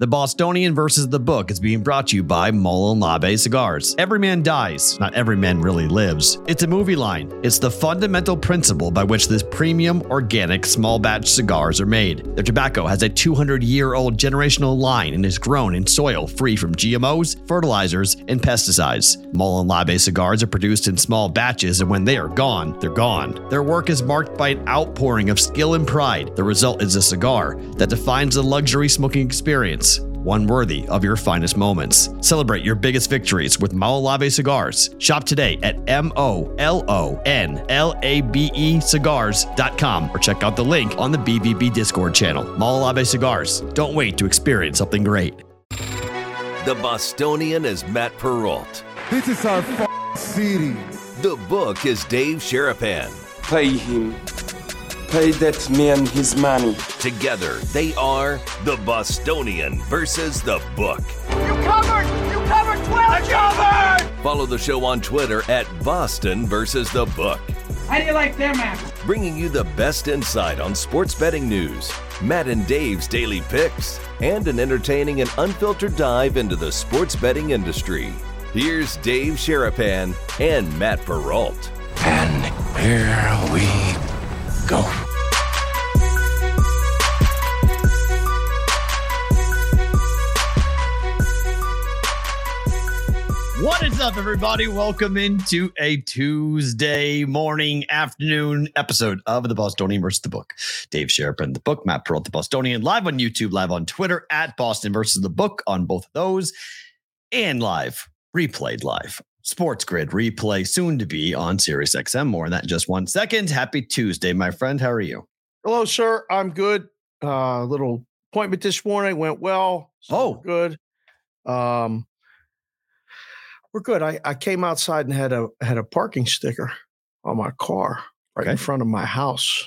The Bostonian versus the Book is being brought to you by Labe Cigars. Every man dies, not every man really lives. It's a movie line. It's the fundamental principle by which this premium, organic, small batch cigars are made. Their tobacco has a 200 year old generational line and is grown in soil free from GMOs, fertilizers, and pesticides. Labe cigars are produced in small batches, and when they are gone, they're gone. Their work is marked by an outpouring of skill and pride. The result is a cigar that defines the luxury smoking experience one worthy of your finest moments. Celebrate your biggest victories with Molon Labe Cigars. Shop today at M O L O N L A B E cigars.com or check out the link on the BVB Discord channel. Molon Labe Cigars. Don't wait to experience something great. The Bostonian is Matt Perrault. This is our f- city. The book is Dave Sharapan. Pay him. Pay that man his money. Together, they are the Bostonian versus the book. You covered! You covered 12! I covered! Follow the show on Twitter at Boston versus the book. How do you like them apples? Bringing you the best insight on sports betting news, Matt and Dave's daily picks, and an entertaining and unfiltered dive into the sports betting industry. Here's Dave Sharapan and Matt Perrault. And here we go. What is up, everybody? Welcome into a Tuesday morning, afternoon episode of the Bostonian versus the Book. Dave Sharapan, the book, Matt Perrault, the Bostonian, live on YouTube, live on Twitter at Boston versus the Book on both of those, and live, replayed live. Sports Grid replay soon to be on Sirius XM. More on that in just one second. Happy Tuesday, my friend. How are you? Hello, sir. I'm good. Uh, little appointment this morning went well. so Oh. good. Um, we're good. I, I came outside and had a had a parking sticker on my car right in front of my house.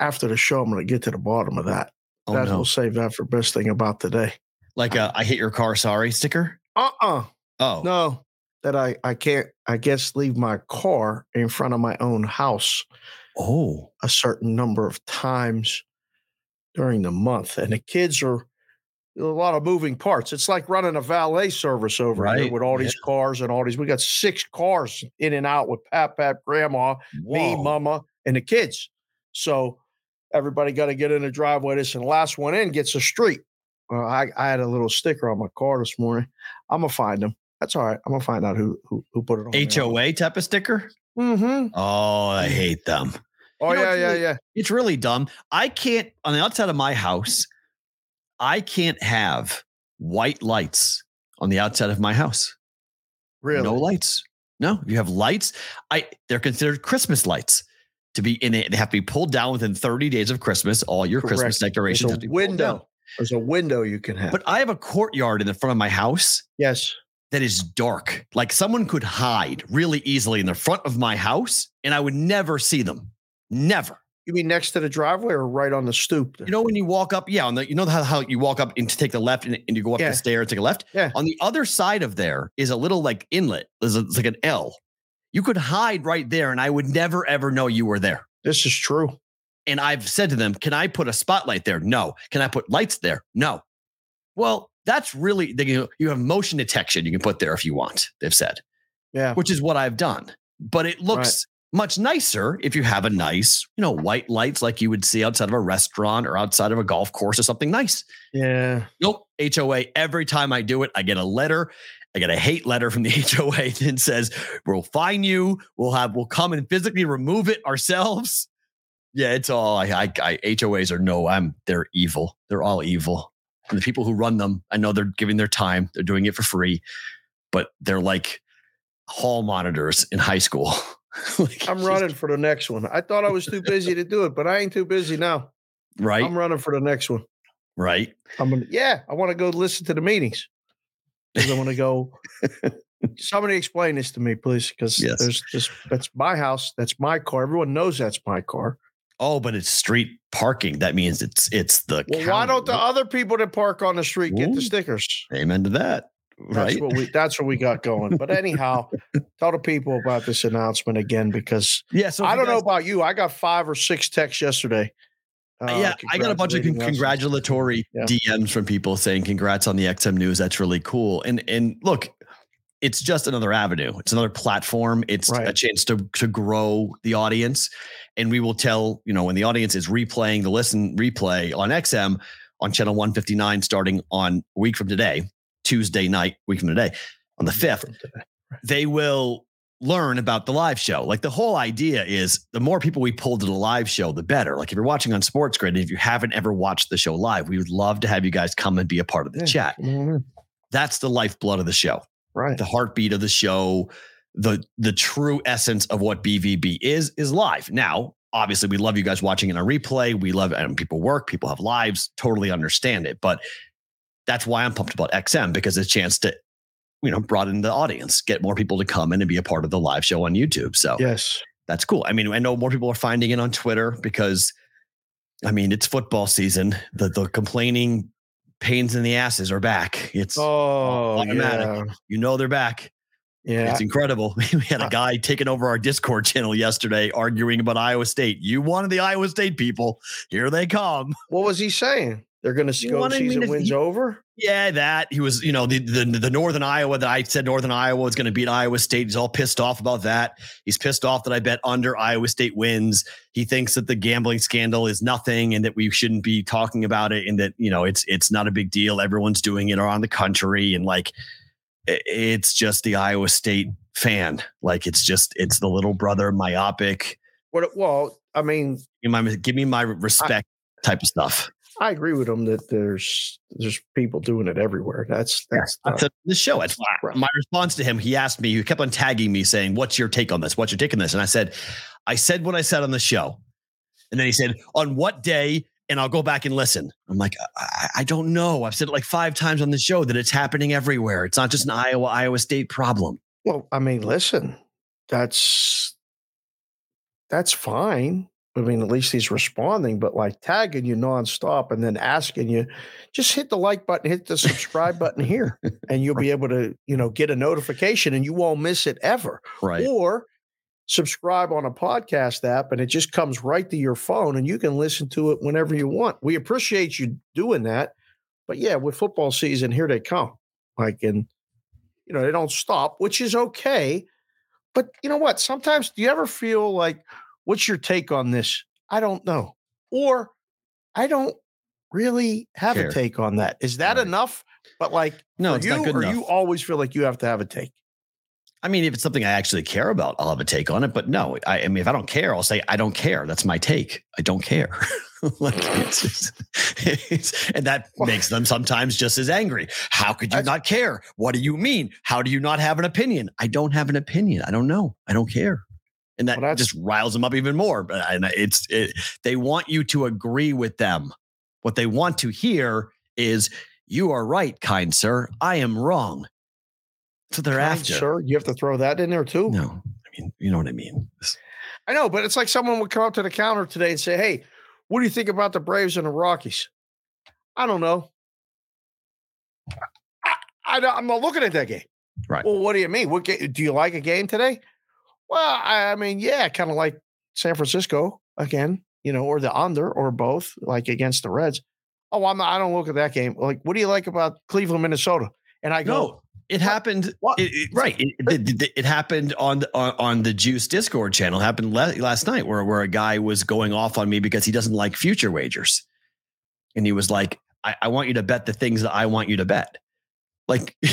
After the show, I'm going to get to the bottom of that. Oh, that no. will save that for best thing about today. Like a I hit your car, sorry sticker? Uh uh Oh, No, that I I can't. I guess leave my car in front of my own house oh, a certain number of times during the month. And the kids are a lot of moving parts. It's like running a valet service over here with all these cars and all these. We got six cars in and out with Pap Pap, Grandma, me, Mama, and the kids. So everybody got to get in the driveway. This and the last one in gets a street. Well, I, I had a little sticker on my car this morning. I'm gonna find them. That's all right. I'm gonna find out who who, who put it on. HOA type of sticker? Mm-hmm. Oh, I hate them. Oh You know, yeah, yeah, really- yeah. It's really dumb. I can't on the outside of my house. I can't have white lights on the outside of my house. Really? No lights. No, you have lights. I they're considered Christmas lights to be in it. They have to be pulled down within 30 days of Christmas. All your Christmas decorations There's have a to be pulled down. window. There's a window you can have. But I have a courtyard in the front of my house yes. That is dark. Like someone could hide really easily in the front of my house, and I would never see them. Never. You mean next to the driveway or right on the stoop? You know when you walk up, yeah, on the you know how, how you walk up and to take the left and, and you go up Yeah. the stair, take a left. Yeah. On the other side of there is a little like inlet. There's a, it's like an L. You could hide right there, and I would never ever know you were there. This is true. And I've said to them, "Can I put a spotlight there? No. Can I put lights there? No." Well, that's really they, can- you have motion detection you can put there if you want. They've said Yeah. which is what I've done. But it looks much nicer if you have a nice, you know, white lights like you would see outside of a restaurant or outside of a golf course or something nice. Yeah. Nope. HOA. Every time I do it, I get a letter. I get a hate letter from the HOA that says, we'll fine you. We'll have, we'll come and physically remove it ourselves. Yeah, it's all I, I, I HOAs are no, I'm, they're evil. They're all evil. And the people who run them, I know they're giving their time, they're doing it for free, but they're like hall monitors in high school. Like, I'm just- running for the next one. I thought I was too busy to do it, but I ain't too busy now. right, I'm running for the next one. right. I'm gonna yeah, I want to go listen to the meetings. Because I want to go. Somebody explain this to me, please. Because Yes. there's just that's my house, that's my car. Everyone knows that's my car. Oh, but it's street parking. That means it's it's the. Well, why don't the other people that park on the street get Ooh. the stickers? Amen to that. That's Right. what we that's what we got going. But anyhow, tell the people about this announcement again because yeah. So I don't know about you. I got five or six texts yesterday Uh, yeah, I got a bunch of con- congratulatory Yeah. DMs from people saying congrats on the XM news. That's really cool. And and look, it's just another avenue. It's another platform. It's a chance to to grow the audience. And we will tell, you know, when the audience is replaying the listen replay on XM on channel 159 starting on week from today, Tuesday night, week from today, on the 5th, they will learn about the live show. Like the whole idea is the more people we pull to the live show, the better. Like if you're watching on Sports Grid, and if you haven't ever watched the show live, we would love to have you guys come and be a part of the Yeah, chat. in. That's the lifeblood of the show, Right. the heartbeat of the show, the the true essence of what BVB is is live. Now, obviously, we love you guys watching in a replay. We love and people work, people have lives, totally understand it. But that's why I'm pumped about XM because it's a chance to, you know, broaden the audience, get more people to come in and be a part of the live show on YouTube. So Yes. that's cool. I mean, I know more people are finding it on Twitter because, I mean, it's football season. The the complaining pains in the asses are back. It's Oh, automatic. yeah. you know they're back. Yeah. It's incredible. We had a guy taking over our Discord channel yesterday arguing about Iowa State. You wanted the Iowa State people. Here they come. What was he saying? They're going to go season to- wins he- over. Yeah, that he was, you know, the the, the Northern Iowa that I said Northern Iowa was going to beat Iowa State. He's all pissed off about that. He's pissed off that I bet under Iowa State wins. He thinks that the gambling scandal is nothing and that we shouldn't be talking about it and that you know it's it's not a big deal. Everyone's doing it around the country and like it's just the Iowa State fan. Like it's just it's the little brother myopic. What? Well, I mean, Give me my, give me my respect type of stuff. I agree with him that there's there's people doing it everywhere. That's that's not- the, the show. It's Right. my response to him. He asked me, he kept on tagging me saying, What's your take on this? What's your take on this? And I said, I said what I said on the show. And then he said, On what day? And I'll go back and listen. I'm like, I, I don't know. I've said it like five times on the show that it's happening everywhere. It's not just an Iowa, Iowa State problem. well. I mean, listen, that's that's fine. I mean, at least he's responding, but like tagging you nonstop and then asking you, just hit the like button, hit the subscribe button here, and you'll be able to, you know, get a notification and you won't miss it ever. Right. or subscribe on a podcast app and it just comes right to your phone and you can listen to it whenever you want. We appreciate you doing that. But yeah, with football season, here they come. Like, and you know, they don't stop, which is okay. But you know what? Sometimes do you ever feel like, what's your take on this? I don't know. Or I don't really have Care. a take on that. Is that Right. enough? But like, No, it's you, not good or enough. you always feel like you have to have a take. I mean, if it's something I actually care about, I'll have a take on it. But no, I, I mean, if I don't care, I'll say I don't care. That's my take. I don't care. like it's just, it's, and that makes them sometimes just as angry. How could you not care? What do you mean? How do you not have an opinion? I don't have an opinion. I don't know. I don't care. And that Well, just riles them up even more. But uh, and it's it, they want you to agree with them. What they want to hear is you are right, kind sir. I am wrong. So they're Kind after. Sir, you have to throw that in there too. No, I mean, you know what I mean. I know, but it's like someone would come up to the counter today and say, "Hey, what do you think about the Braves and the Rockies?" I don't know. I, I, don't- I'm not looking at that game. Right. Well, what do you mean? What ga- do you like a game today? Well, I, mean, yeah, kind of like San Francisco again, you know, or the under or both, like against the Reds. Oh, I'm not, I don't look at that game. Like, what do you like about Cleveland, Minnesota? And I go, No, it happened. What? It, it- right. It, it, it- it happened on the on, on the Juice Discord channel. It happened le- last night where where a guy was going off on me because he doesn't like future wagers, and he was like, "I, I want you to bet the things that I want you to bet." Like,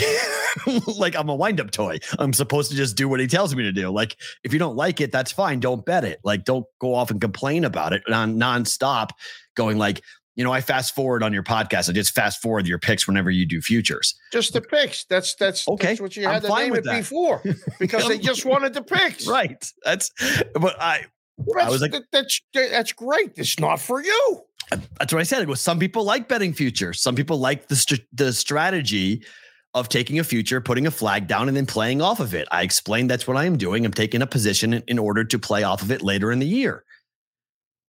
like I'm a wind up toy. I'm supposed to just do what he tells me to do. Like, if you don't like it, that's fine. Don't bet it. Like, don't go off and complain about it non nonstop. Going like, you know, I fast forward on your podcast. I just fast forward your picks whenever you do futures. just the picks. That's that's Okay, That's what you I'm had to fine name it that. before because they just wanted the picks. Right. That's but I Well, I was like- that- that's that's great. It's not for you. that's what I said. It was some people like betting futures. Some people like the str- the strategy of taking a future, putting a flag down, and then playing off of it. I explained that's what I am doing. I'm taking a position in, in order to play off of it later in the year.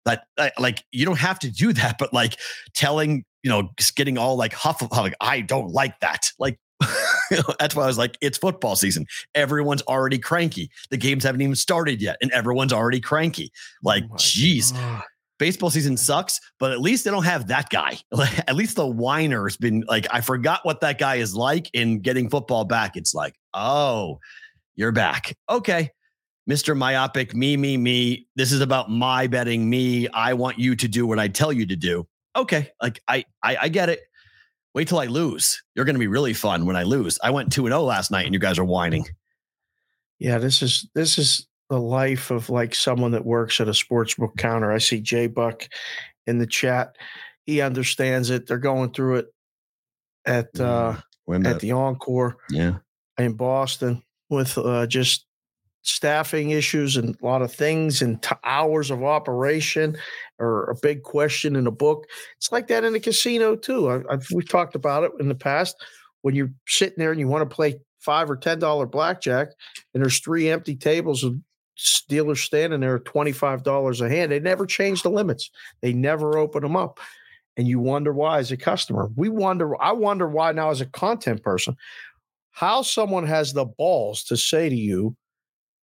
But uh, like you don't have to do that, but like telling, you know, just getting all like huff, like I don't like that. Like that's why I was like, it's football season. Everyone's already cranky. The games haven't even started yet, and everyone's already cranky. Like, Oh geez, God. Baseball season sucks, but at least they don't have that guy. at least the whiner's been like, I forgot what that guy is like in getting football back. It's like, oh, you're back. Okay. Mr. Myopic, me, me, me. This is about my betting, me. I want you to do what I tell you to do. Okay. Like I I, I get it. Wait till I lose. You're gonna be really fun when I lose. I went 2 and 0 last night and you guys are whining. Yeah, this is this is the life of like someone that works at a sports book counter. I see Jay Buck in the chat. He understands it. They're going through it at uh at the Encore. Yeah. In Boston with uh just staffing issues and a lot of things and t- hours of operation or a big question in a book. It's like that in a casino too. I, I've, we've talked about it in the past. When you're sitting there and you want to play five or ten dollar blackjack, and there's three empty tables of dealers standing there at twenty five dollars a hand. They never change the limits. They never open them up, and you wonder why as a customer. We wonder. I wonder why now as a content person, how someone has the balls to say to you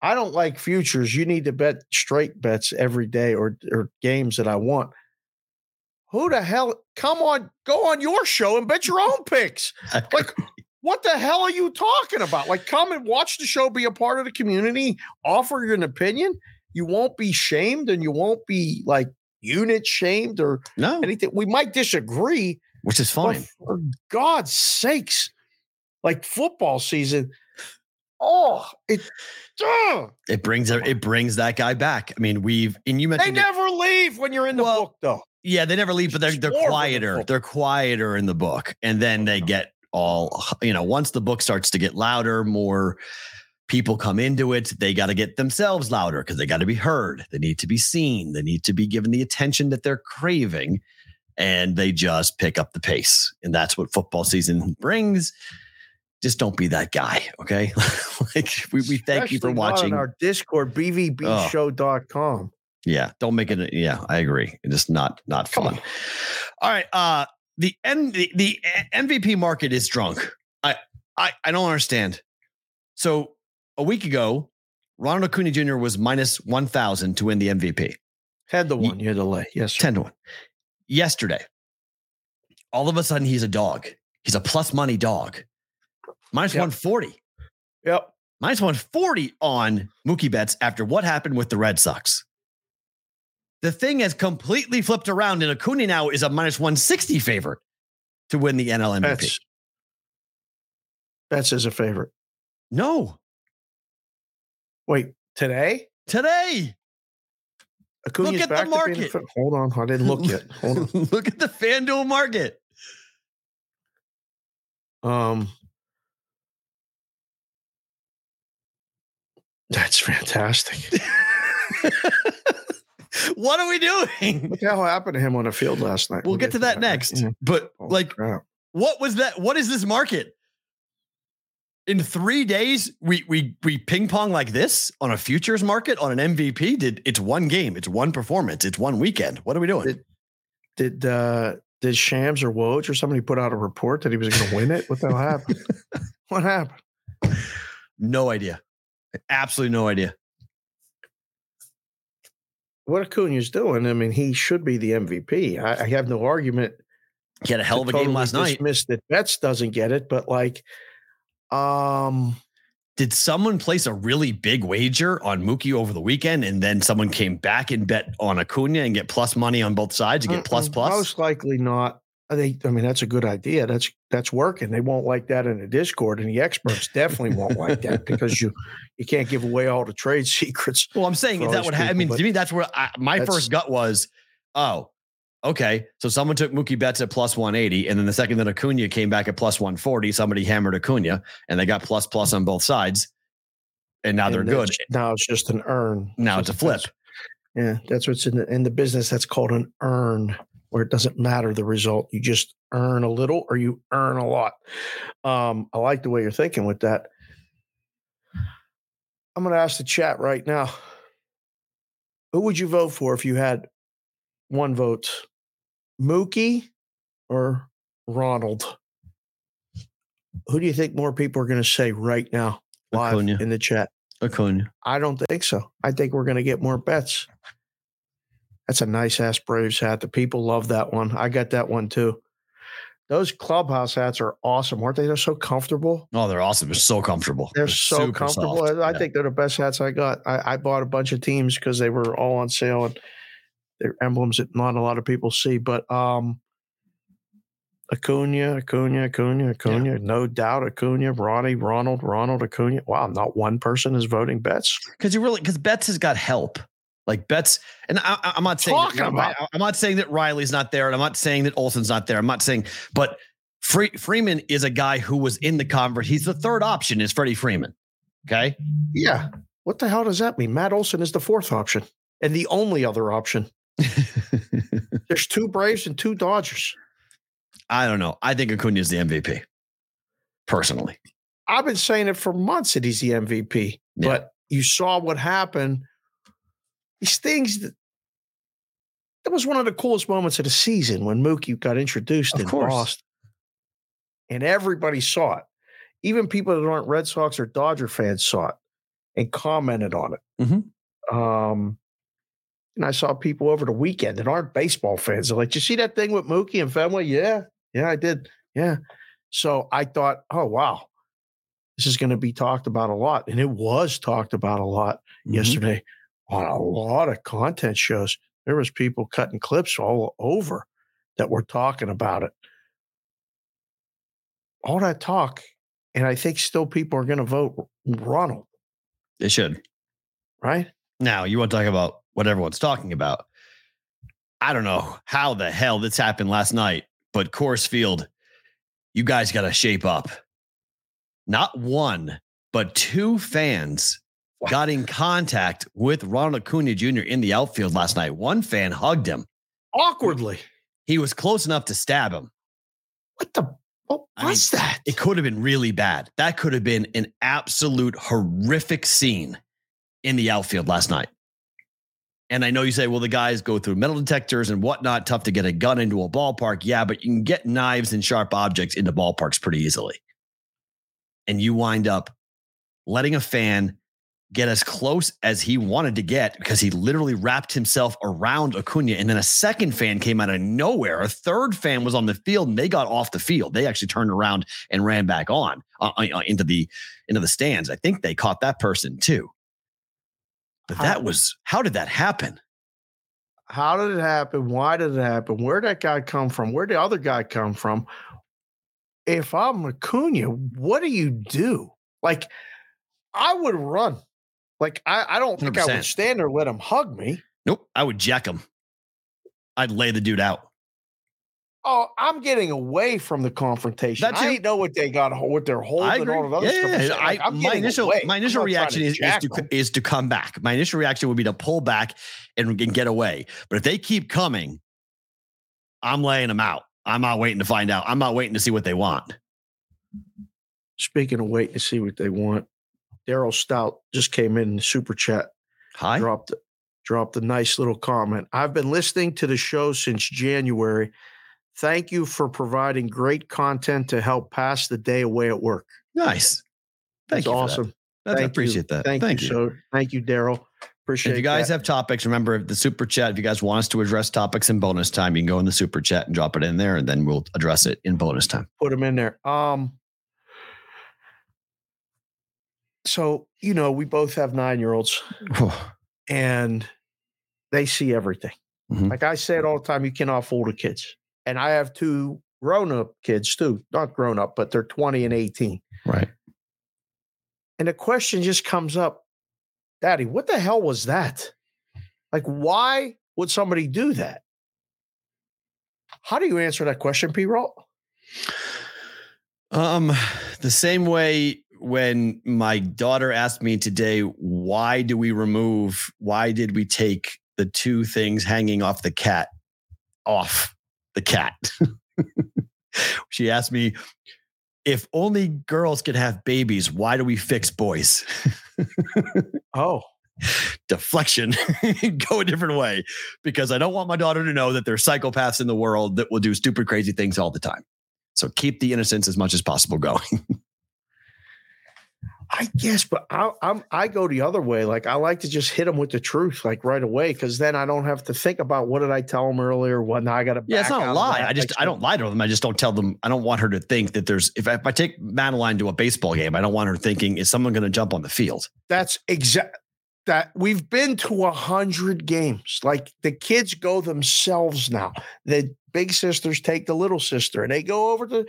I don't like futures. You need to bet straight bets every day or or games that I want. Who the hell? Come on, go on your show and bet your own picks. Like, what the hell are you talking about? Like, come and watch the show, be a part of the community, offer your opinion. You won't be shamed and you won't be like unit shamed or no anything. We might disagree, which is fine. For God's sakes, like football season. Oh, it it brings it brings that guy back. I mean, we've and you mentioned they never it, leave when you're in the well, book, though. Yeah, they never leave, but they're they're quieter. The they're quieter in the book, and then they get all you know. Once the book starts to get louder, more people come into it. They got to get themselves louder because they got to be heard. They need to be seen. They need to be given the attention that they're craving, and they just pick up the pace. And that's what football season brings just don't be that guy. Okay. like we, we thank Especially you for watching our Discord, bvbshow.com. Yeah. Don't make it. Yeah, I agree. It's just not, not fun. All right. Uh, the, N, the, the MVP market is drunk. I, I, I don't understand. So a week ago, Ronald Acuna Jr. was minus 1,000 to win the MVP. Had the one, you had to lay. Yes. 10 to 1. Yesterday, all of a sudden, he's a dog. He's a plus money dog. Minus yep. 140. Yep. Minus 140 on Mookie Betts after what happened with the Red Sox. The thing has completely flipped around, and Acuna now is a minus 160 favorite to win the NL MVP. Betts is a favorite. No. Wait, today? Today. Acuna's look at the market. Hold on, I didn't look yet. Hold on. look at the FanDuel market. Um, That's fantastic. what are we doing? Look how happened to him on the field last night. We'll, we'll get, get, to that, that next. But oh, like, crap. what was that? What is this market? In three days, we we we ping pong like this on a futures market on an MVP. Did it's one game, it's one performance, it's one weekend. What are we doing? Did did uh did Shams or Woj or somebody put out a report that he was going to win it? What the hell happened? what happened? No idea. Absolutely no idea. What Acuna's doing, I mean, he should be the MVP. I, I have no argument. He had a hell of a totally game last night. Missed that Betts doesn't get it, but like, um, did someone place a really big wager on Mookie over the weekend, and then someone came back and bet on Acuna and get plus money on both sides and get plus plus? Most likely not. Uh, I think. I mean, that's a good idea. That's that's working. They won't like that in the Discord, and the experts definitely won't like that because you you can't give away all the trade secrets. Well, I'm saying is that what I mean to me? That's where I, my first gut was. Oh, okay. So someone took Mookie Betts at plus 180, and then the second that Acuna came back at plus 140, somebody hammered Acuna, and they got plus plus on both sides, and now and they're good. Now it's just an earn. Now it's a flip. Yeah, that's what's in the, in the business. That's called an earn where it doesn't matter the result. You just earn a little or you earn a lot. Um, I like the way you're thinking with that. I'm going to ask the chat right now. Who would you vote for if you had one vote? Mookie or Ronald? Who do you think more people are going to say right now live Acuna. in the chat? Acuna. I don't think so. I think we're going to get more Betts. That's a nice ass Braves hat. The people love that one. I got that one too. Those clubhouse hats are awesome, aren't they? They're so comfortable. Oh, they're awesome. They're so comfortable. They're, so comfortable. soft. I Yeah. think they're the best hats I got. I, I bought a bunch of teams because they were all on sale and they're emblems that not a lot of people see. But um Acuna, Acuna, Acuna, Acuna, no doubt Acuna, Ronnie, Ronald, Ronald, Acuna. Wow, not one person is voting Betts. because you really because Betts has got help. Like Betts, and I, I'm not saying Talking that, about- I, am not saying that Riley's not there, and I'm not saying that Olson's not there. I'm not saying, but Free, Freeman is a guy who was in the convert. He's the third option. Is Freddie Freeman? Okay, Yeah. What the hell does that mean? Matt Olson is the fourth option and the only other option. There's two Braves and two Dodgers. I don't know. I think Acuna is the MVP. Personally, I've been saying it for months that he's the MVP, Yeah. but you saw what happened. These things that that was one of the coolest moments of the season when Mookie got introduced Of in course. Boston. And everybody saw it. Even people that aren't Red Sox or Dodger fans saw it and commented on it. Mhm. Um, and I saw people over the weekend that aren't baseball fans. They're like, you see that thing with Mookie and Fenway?" Yeah, yeah, I did. Yeah. So I thought, oh wow, this is going to be talked about a lot, and it was talked about a lot Mhm. yesterday on a lot of content shows. There was people cutting clips all over that were talking about it. All that talk, and I think still people are going to vote Ronald, they should. right? Now, you want to talk about what everyone's talking about. I don't know how the hell this happened last night, but Coors Field, you guys got to shape up. Not one, but two fans got in contact with Ronald Acuna Jr. in the outfield last night. One fan hugged him. Awkwardly. He was close enough to stab him. What the? What I mean, was that? It could have been really bad. That could have been an absolute horrific scene in the outfield last night. And I know you say, well, the guys go through metal detectors and whatnot, tough to get a gun into a ballpark. Yeah, but you can get knives and sharp objects into ballparks pretty easily. And you wind up letting a fan get as close as he wanted to get because he literally wrapped himself around Acuna. And then a second fan came out of nowhere. A third fan was on the field and they got off the field. They actually turned around and ran back on uh, uh, into the into the stands. I think they caught that person too. But How- that was how did that happen? How did it happen? Why did it happen? Where did that guy come from? Where did the other guy come from? If I'm Acuna, what do you do? Like, I would run. Like, I, I don't think I 100%. would stand or let him hug me. Nope, I would jack him. I'd lay the dude out. Oh, I'm getting away from the confrontation. That I too. ain't know what they got, what they're holding, on and agree. all of other Yeah, yeah, yeah. like, I- I'm my getting initial away. my I'm initial not reaction is, is to is to come back. My initial reaction would be to pull back and, and get away. But if they keep coming, I'm laying them out. I'm not waiting to find out. I'm not waiting to see what they want. Speaking of waiting to see what they want, Daryl Stout just came in the super chat. Hi. dropped dropped a nice little comment. I've been listening to the show since January. Thank you for providing great content to help pass the day away at work. Nice. Thank That's you. for that. awesome. I Thank appreciate you. that. Thank, you. So thank you, Daryl. Appreciate it. if you guys that. have topics, remember the super chat. If you guys want us to address topics in bonus time, you can go in the super chat and drop it in there, and then we'll address it in bonus time. put them in there. Um so you know, we both have nine year olds and they see everything. Mhm. Like I say it all the time, you cannot fool the kids. And I have two grown up kids too, not grown up, but they're 20 and 18. right. And the question just comes up, Daddy, what the hell was that? Like, why would somebody do that? How do you answer that question, P. Roll? Um, the same way when my daughter asked me today, why do we remove, why did we take the two things hanging off the cat off the cat? she asked me, if only girls could have babies, why do we fix boys? Oh, Deflection, go a different way because I don't want my daughter to know that there are psychopaths in the world that will do stupid, crazy things all the time. So keep the innocence as much as possible going. I guess, but I, I'm I go the other way. Like I like to just hit them with the truth, like right away, because then I don't have to think about what did I tell them earlier. What now I got to. Yeah, it's not a lie. I just I don't lie to them. I just don't tell them. I don't want her to think that there's. If I, if I take Madeline to a baseball game, I don't want her thinking is someone going to jump on the field. That's exact. That we've been to a hundred games. Like the kids go themselves now. The big sisters take the little sister, and they go over to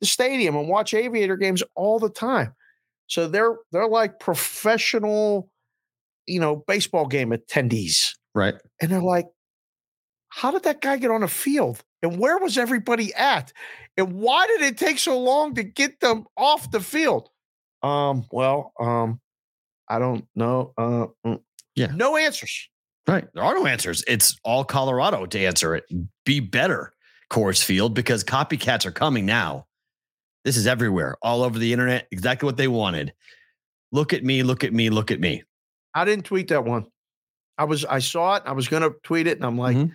the stadium and watch aviator games all the time. So they're they're like professional, you know, baseball game attendees. Right. And they're like, how did that guy get on the field? And where was everybody at? And why did it take so long to get them off the field? Um, well, um, I don't know. Uh, mm, Yeah. no answers. Right. There are no answers. It's all Colorado to answer it. Be better, Coors Field, because copycats are coming now. This is everywhere, all over the internet. Exactly what they wanted. Look at me, look at me, look at me. I didn't tweet that one. I was I saw it. I was gonna tweet it, and I'm like, Mhm.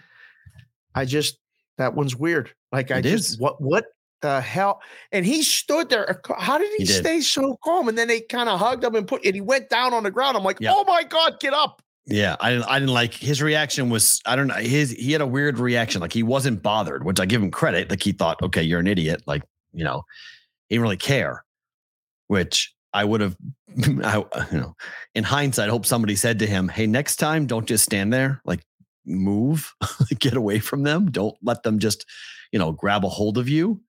I just that one's weird. Like I It just is. what what the hell? And he stood there. How did he, He did. stay so calm? And then they kind of hugged him and put and he went down on the ground. I'm like, Yeah. oh my god, get up! Yeah, I didn't. I didn't like his reaction. Was I don't know. His he had a weird reaction. Like he wasn't bothered, which I give him credit. Like he thought, okay, you're an idiot. Like you know, didn't really care. Which I would have, I, you know, in hindsight, I hope somebody said to him, "Hey, next time, don't just stand there. Like move, get away from them. Don't let them just, you know, grab a hold of you."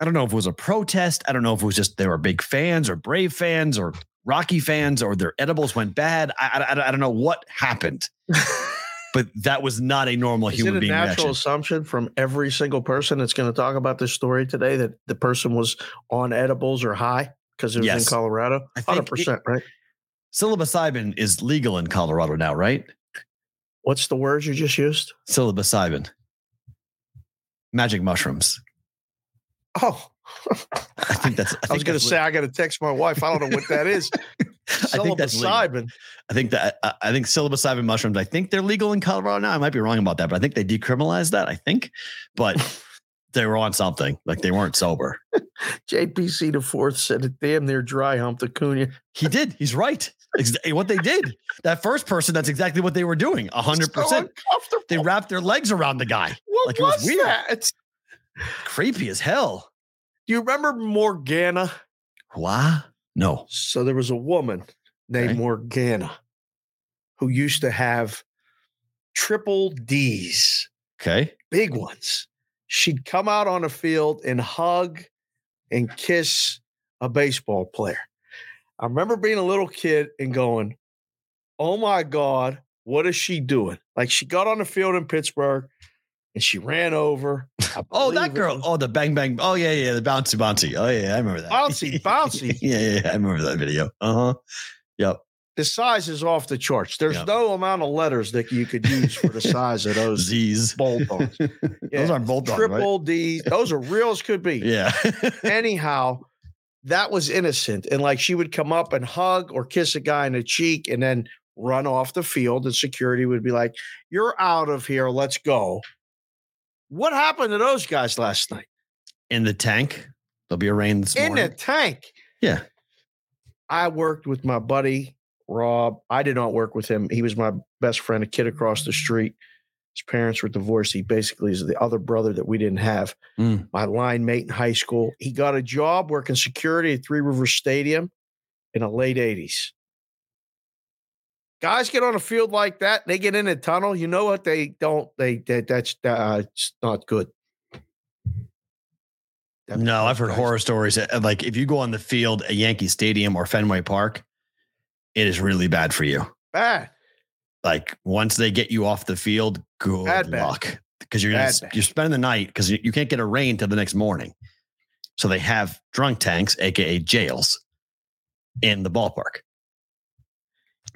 I don't know if it was a protest. I don't know if it was just they were big fans or Brave fans or Rocky fans or their edibles went bad. I, I, I don't know what happened, but that was not a normal Is human it a being natural reaction. assumption from every single person that's going to talk about this story today that the person was on edibles or high because it was Yes. in Colorado? Hundred percent, right? Psilocybin is legal in Colorado now, right? What's the word you just used? Psilocybin, magic mushrooms. Oh, I think that's. I, I, was going to say I got to text my wife. I don't know what that is. I think that's legal. I think that I I think psilocybin mushrooms. I think they're legal in Colorado now. I might be wrong about that, but I think they decriminalized that. I think, but they were on something. Like they weren't sober. JPC the fourth said it damn near dry humped Acuna. He did. He's right. Eh, what they did. That first person. That's exactly what they were doing. A hundred So percent. They wrapped their legs around the guy. what like it was was, weird. that? Creepy as hell. Do you remember Morgana? What? No. So there was a woman named Okay. Morgana who used to have triple D's, Okay. big ones. She'd come out on the field and hug and kiss a baseball player. I remember being a little kid and going, Oh my God, what is she doing? Like she got on the field in Pittsburgh and she ran over. Oh, that girl. Oh, the bang bang. Oh, yeah, yeah. The bouncy bouncy. Oh, yeah. I remember that. Bouncy, bouncy. yeah, yeah, yeah. I remember that video. Uh huh. Yep. The size is off the charts. There's Yeah. no amount of letters that you could use for the size of those Z's. bulldogs. Those aren't bulldogs, Triple D. Those are real as could be. Yeah. Anyhow, that was innocent. And like she would come up and hug or kiss a guy in the cheek and then run off the field. And security would be like, You're out of here. Let's go. What happened to those guys last night? In the tank. There'll be a rain this In the tank. Yeah. I worked with my buddy, Rob. I did not work with him. He was my best friend, a kid across the street. His parents were divorced. He basically is the other brother that we didn't have. Mm. My line mate in high school. He got a job working security at Three Rivers Stadium in the late 80s. Guys get on a field like that, they get in a tunnel. You know what? They don't, they, they that's uh, it's not good. That- No, I've heard horror stories. uh, Like if you go on the field at Yankee Stadium or Fenway Park, it is really bad for you. Bad. Like once they get you off the field, good Bad, luck because you're gonna, you're spending the night because you, you can't get a rain till the next morning. So they have drunk tanks, aka jails, in the ballpark.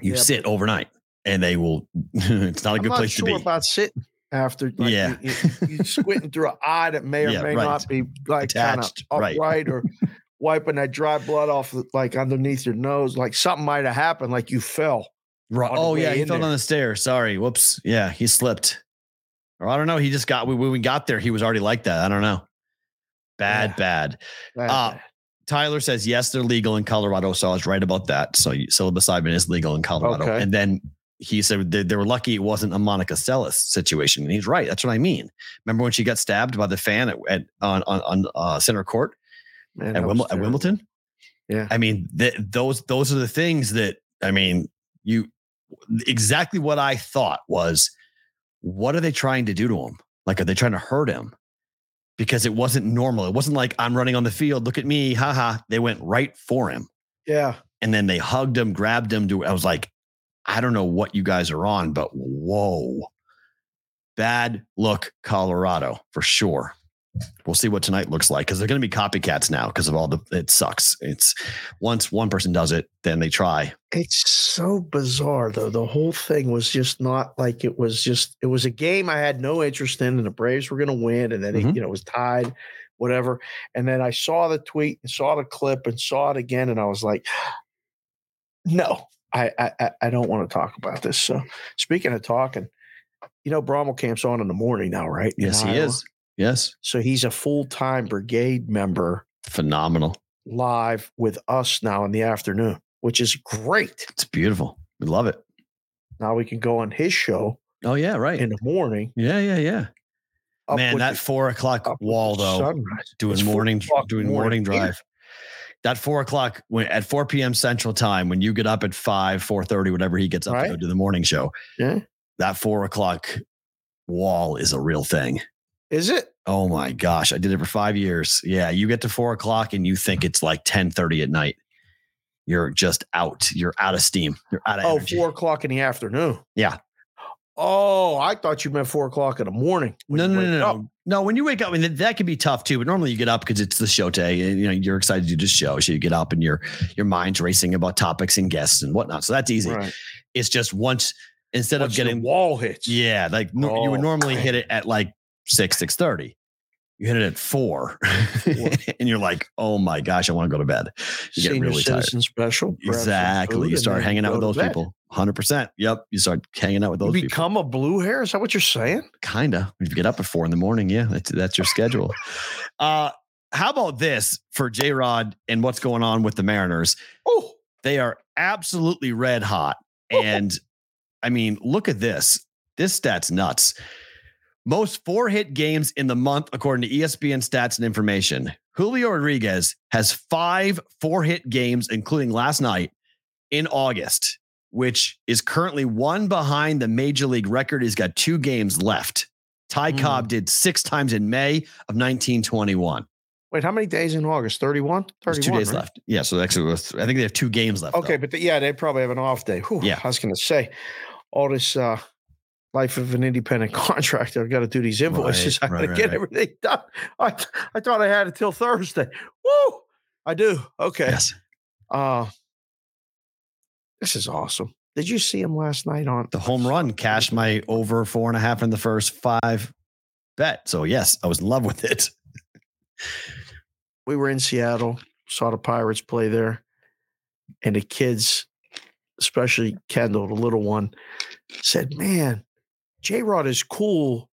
You Yeah, sit overnight, and they will. it's not a I'm good not place sure to be. about sitting after. Like, Yeah. you, you, you squinting through an eye that may or Yeah, may right. not be like kind of Attached, right. upright or wiping that dry blood off like underneath your nose. Like something might have happened, like you fell. Right. Oh yeah, he fell there. down the stairs. Sorry. Whoops. Yeah, he slipped. Or I don't know. He just got when we got there. He was already like that. I don't know. Bad, Yeah. bad. Bad, Uh, bad. Tyler says yes, they're legal in Colorado. So I was right about that. So psilocybin is legal in Colorado. Okay. And then he said they, they were lucky it wasn't a Monica Seles situation. And he's right. That's what I mean. Remember when she got stabbed by the fan at, at on on, on uh, center court Man, at, Wimble- at. Wimbledon? Yeah. I mean, th- those those are the things that I mean, you exactly what I thought was what are they trying to do to him? Like, are they trying to hurt him? Because it wasn't normal. It wasn't like I'm running on the field. Look at me. Haha. They went right for him. Yeah. And then they hugged him, grabbed him. I was like, I don't know what you guys are on, but whoa. Bad look, Colorado, for sure. We'll see what tonight looks like because they're going to be copycats now because of all the, it sucks. It's once one person does it, then they try. It's so bizarre though. The whole thing was just not like it was just it was a game I had no interest in and the Braves were going to win and then it, Mhm. you know was tied whatever. And then I saw the tweet and saw the clip and saw it again and I was like no. I I I- don't want to talk about this. So speaking of talking, you know Brommel camp's on in the morning now, right? Yes, he is. Yes. So he's a full-time brigade member Phenomenal. live with us now in the afternoon, which is great. It's beautiful. We love it. Now we can go on his show Oh, yeah. Right. in the morning. yeah. Yeah. Yeah. up Man, that the- four o'clock wall, though, sunrise. doing It's morning doing morning here. drive. That four o'clock when at 4 p.m. Central Time, when you get up at five, 4:30, whatever he gets up to go do the morning show, Yeah. that four o'clock wall is a real thing. Is it? Oh my gosh. I did it for five years. Yeah. You get to four o'clock and you think it's like 10:30 at night. You're just out. You're out of steam. You're out of Oh, energy. four o'clock in the afternoon. Yeah. Oh, I thought you meant four o'clock in the morning. No, no, no, no, up. no. When you wake up, I mean, that, that can be tough too. But normally you get up because it's the show day, and you know you're excited to do the show, so you get up and your your mind's racing about topics and guests and whatnot. So that's easy. Right. It's just once instead Once of getting wall hits. yeah, like no, you would Oh, normally man. hit it at like six six thirty. You hit it at four, and you're like, oh my gosh, I want to go to bed. You get Senior really tired. special. grab some food, Exactly. You start hanging out with those people. Hundred percent. Yep. You start hanging out with You those people. become a blue hair? Is that what you're saying? Kinda. If you get up at four in the morning, yeah, that's that's your schedule. Uh, how about this for J Rod and what's going on with the Mariners? Oh, They are absolutely red hot. And I mean, look at this. This stat's nuts. Most four hit games in the month, according to ESPN stats and information. Julio Rodriguez has five four hit games, including last night in August, which is currently one behind the major league record. He's got two games left. Ty Hmm. Cobb did six times in May of 1921. wait, how many days in August? 31? There's 31. two days right? left. Yeah, so actually, was- I think they have two games left. Okay, though. but the, yeah, they probably have an off day. Whew, Yeah. I was going to say all this uh, life of an independent contractor. I've got to do these invoices. Right, I got to right, get right. everything done. I, I thought I had it till Thursday. Woo! I do. Okay. yes. Uh, this is awesome. Did you see him last night on the home run cashed my over four and a half in the first five bet. So yes, I was in love with it. we were in Seattle, saw the Pirates play there, and the kids, especially Kendall, the little one, said, Man, J Rod is cool.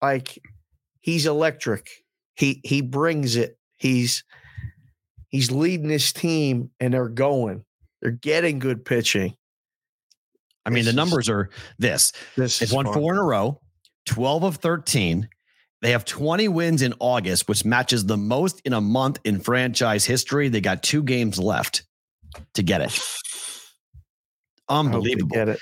Like he's electric. He he brings it. He's he's leading his team and they're going. They're getting good pitching. I mean, This the is- numbers are this. This They've is won fun. four in a row, 12 of 13. They have 20 wins in August, which matches the most in a month in franchise history. They got two games left to get it. I hope they Unbelievable. Get it.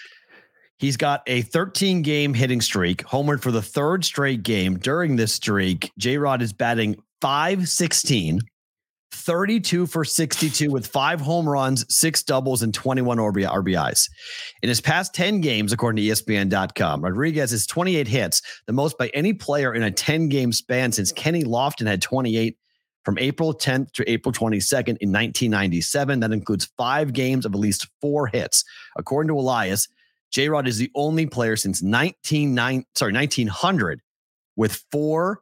He's got a 13 game hitting streak, homered for the third straight game. During this streak, J Rod is batting 516, 32 for 62 with five home runs, six doubles, and 21 RB- RBIs. In his past 10 games, according to ESPN.com, Rodriguez has 28 hits, the most by any player in a 10 game span since Kenny Lofton had 28 from April 10th to April 22nd in 1997. That includes five games of at least four hits. According to Elias, J Rod is the only player since 199 sorry 1900 with four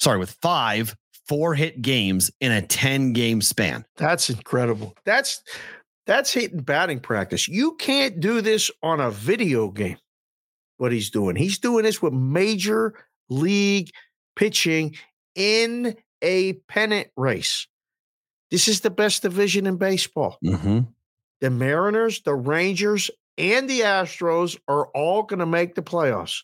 sorry with five four hit games in a 10 game span. That's incredible. That's that's hitting batting practice. You can't do this on a video game. What he's doing. He's doing this with major league pitching in a pennant race. This is the best division in baseball. Mm-hmm. The Mariners, the Rangers, and the Astros are all going to make the playoffs.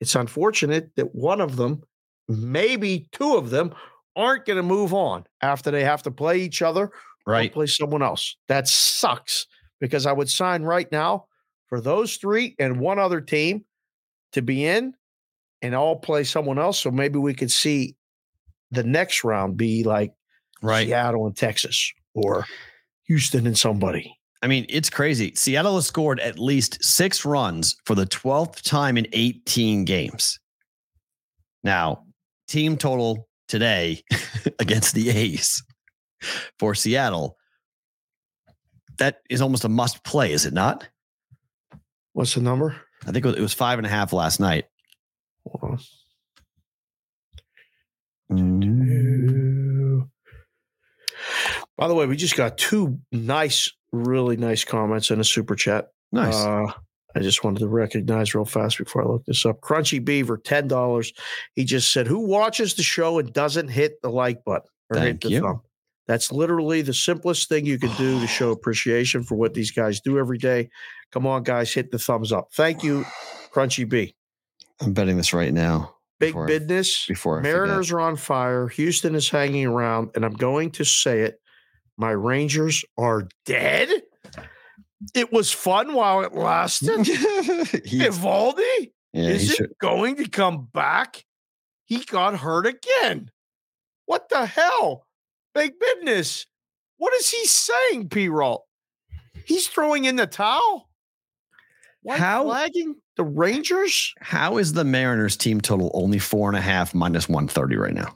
It's unfortunate that one of them, maybe two of them, aren't going to move on after they have to play each other or play someone else. That sucks because I would sign right now for those three and one other team to be in and all play someone else. So maybe we could see the next round be like Right. Seattle and Texas or Houston and somebody. I mean, it's crazy. Seattle has scored at least six runs for the 12th time in 18 games. Now, team total today against the A's for Seattle, that is almost a must play, is it not? What's the number? I think it was five and a half last night. Hold on. Mm-hmm. By the way, we just got two nice, really nice comments in a super chat. Nice. Uh, I just wanted to recognize real fast before I look this up. Crunchy Beaver, ten dollars. He just said, "Who watches the show and doesn't hit the like button or Thank hit the you. thumb?" That's literally the simplest thing you can do to show appreciation for what these guys do every day. Come on, guys, hit the thumbs up. Thank you, Crunchy B. I'm betting this right now. Big before I- business. Before I forget. Mariners are on fire. Houston is hanging around, and I'm going to say it. My Rangers are dead. It was fun while it lasted. He- Eovaldi yeah, is it going to come back? He got hurt again. What the hell? Big business. What is he saying, P. Roll? He's throwing in the towel. White How- flagging the Rangers? How is the Mariners team total only four and a half minus 130 right now?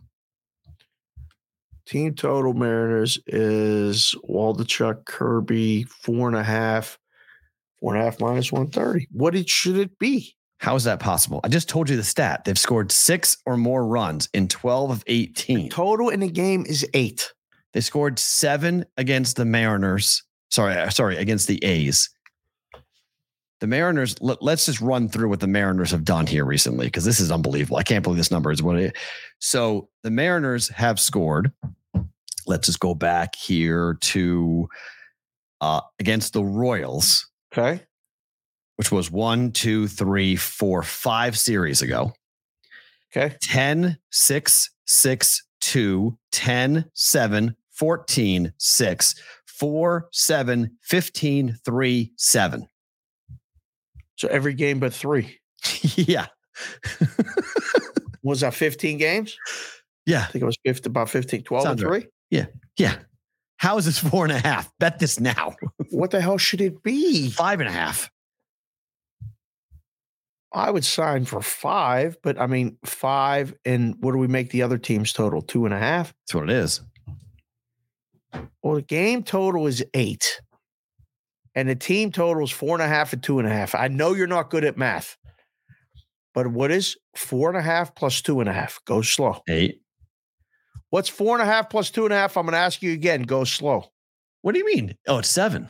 Team total Mariners is Waldichuk, Kirby, four and a half, four and a half minus 130. What it should it be? How is that possible? I just told you the stat. They've scored six or more runs in 12 of 18. Total in the game is eight. They scored seven against the Mariners. Sorry, uh, sorry, against the A's. The Mariners, let, us just run through what the Mariners have done here recently because this is unbelievable. I can't believe this number is what it is. So the Mariners have scored. Let's just go back here to uh, against the Royals, Okay. which was one, two, three, four, five series ago. Okay. 10, 6, 6, 2, 10, 7, 14, 6, 4, 7, 15, 3, 7. So every game but three. yeah. Was that 15 games? Yeah. I think it was 50, about 15, 12 Sounds and right. Three. Yeah. How is this four and a half? Bet this now. What the hell should it be? Five and a half. I would sign for five, but I mean, five and what do we make the other teams total? Two and a half? That's what it is. Well, the game total is eight, and the team total is four and a half and two and a half. I know you're not good at math, but what is four and a half plus two and a half? Go slow. Eight. What's four and a half plus two and a half? I'm going to ask you again. Go slow. What do you mean? Oh, it's seven.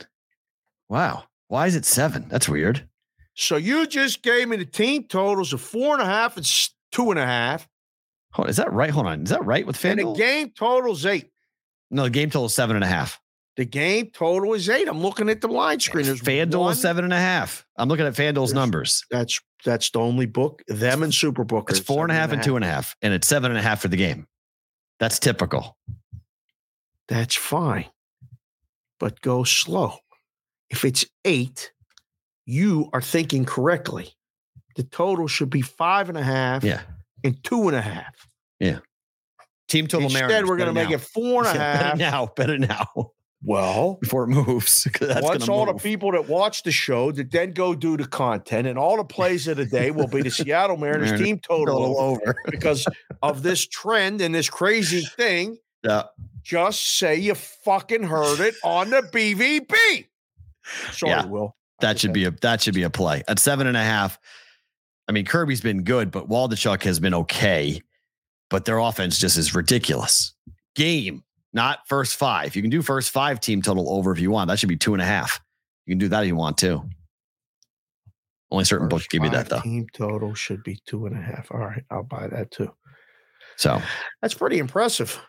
Wow. Why is it seven? That's weird. So you just gave me the team totals of four and a half and two and a half, Hold on, is that right? Hold on. Is that right with FanDuel? and the game total is eight. no, the game total is seven and a half. The game total is eight. I'm looking at the line screen. There's FanDuel one- is seven and a half. I'm looking at FanDuel's There's- numbers. That's that's the only book. Them and Superbook. It's four and a half and two and a half, and it's seven and a half for the game. That's typical. That's fine, but go slow. If it's eight, you are thinking correctly. The total should be five and a half Yeah. and two and a half. Yeah. Team total Instead, Mariners. we're going to make it four and a half. and a Yeah, bet half. it now. Better now Well, before it moves, That's once all the people that watch the show that then go do the content and all the plays of the day will be the Seattle Mariners Mariners team total Total over over. because of this trend and this crazy thing. Yeah. Just say you fucking heard it on the BvB. Sorry, Yeah. Will. That should be a that should be a play at seven and a half. I mean, Kirby's been good, but Waldichuk has been okay. But their offense just is ridiculous. Game, not first five. You can do first five team total over if you want. That should be two and a half. You can do that if you want to. Only certain books give you that though. Team total should be two and a half. All right, I'll buy that too. So That's pretty impressive.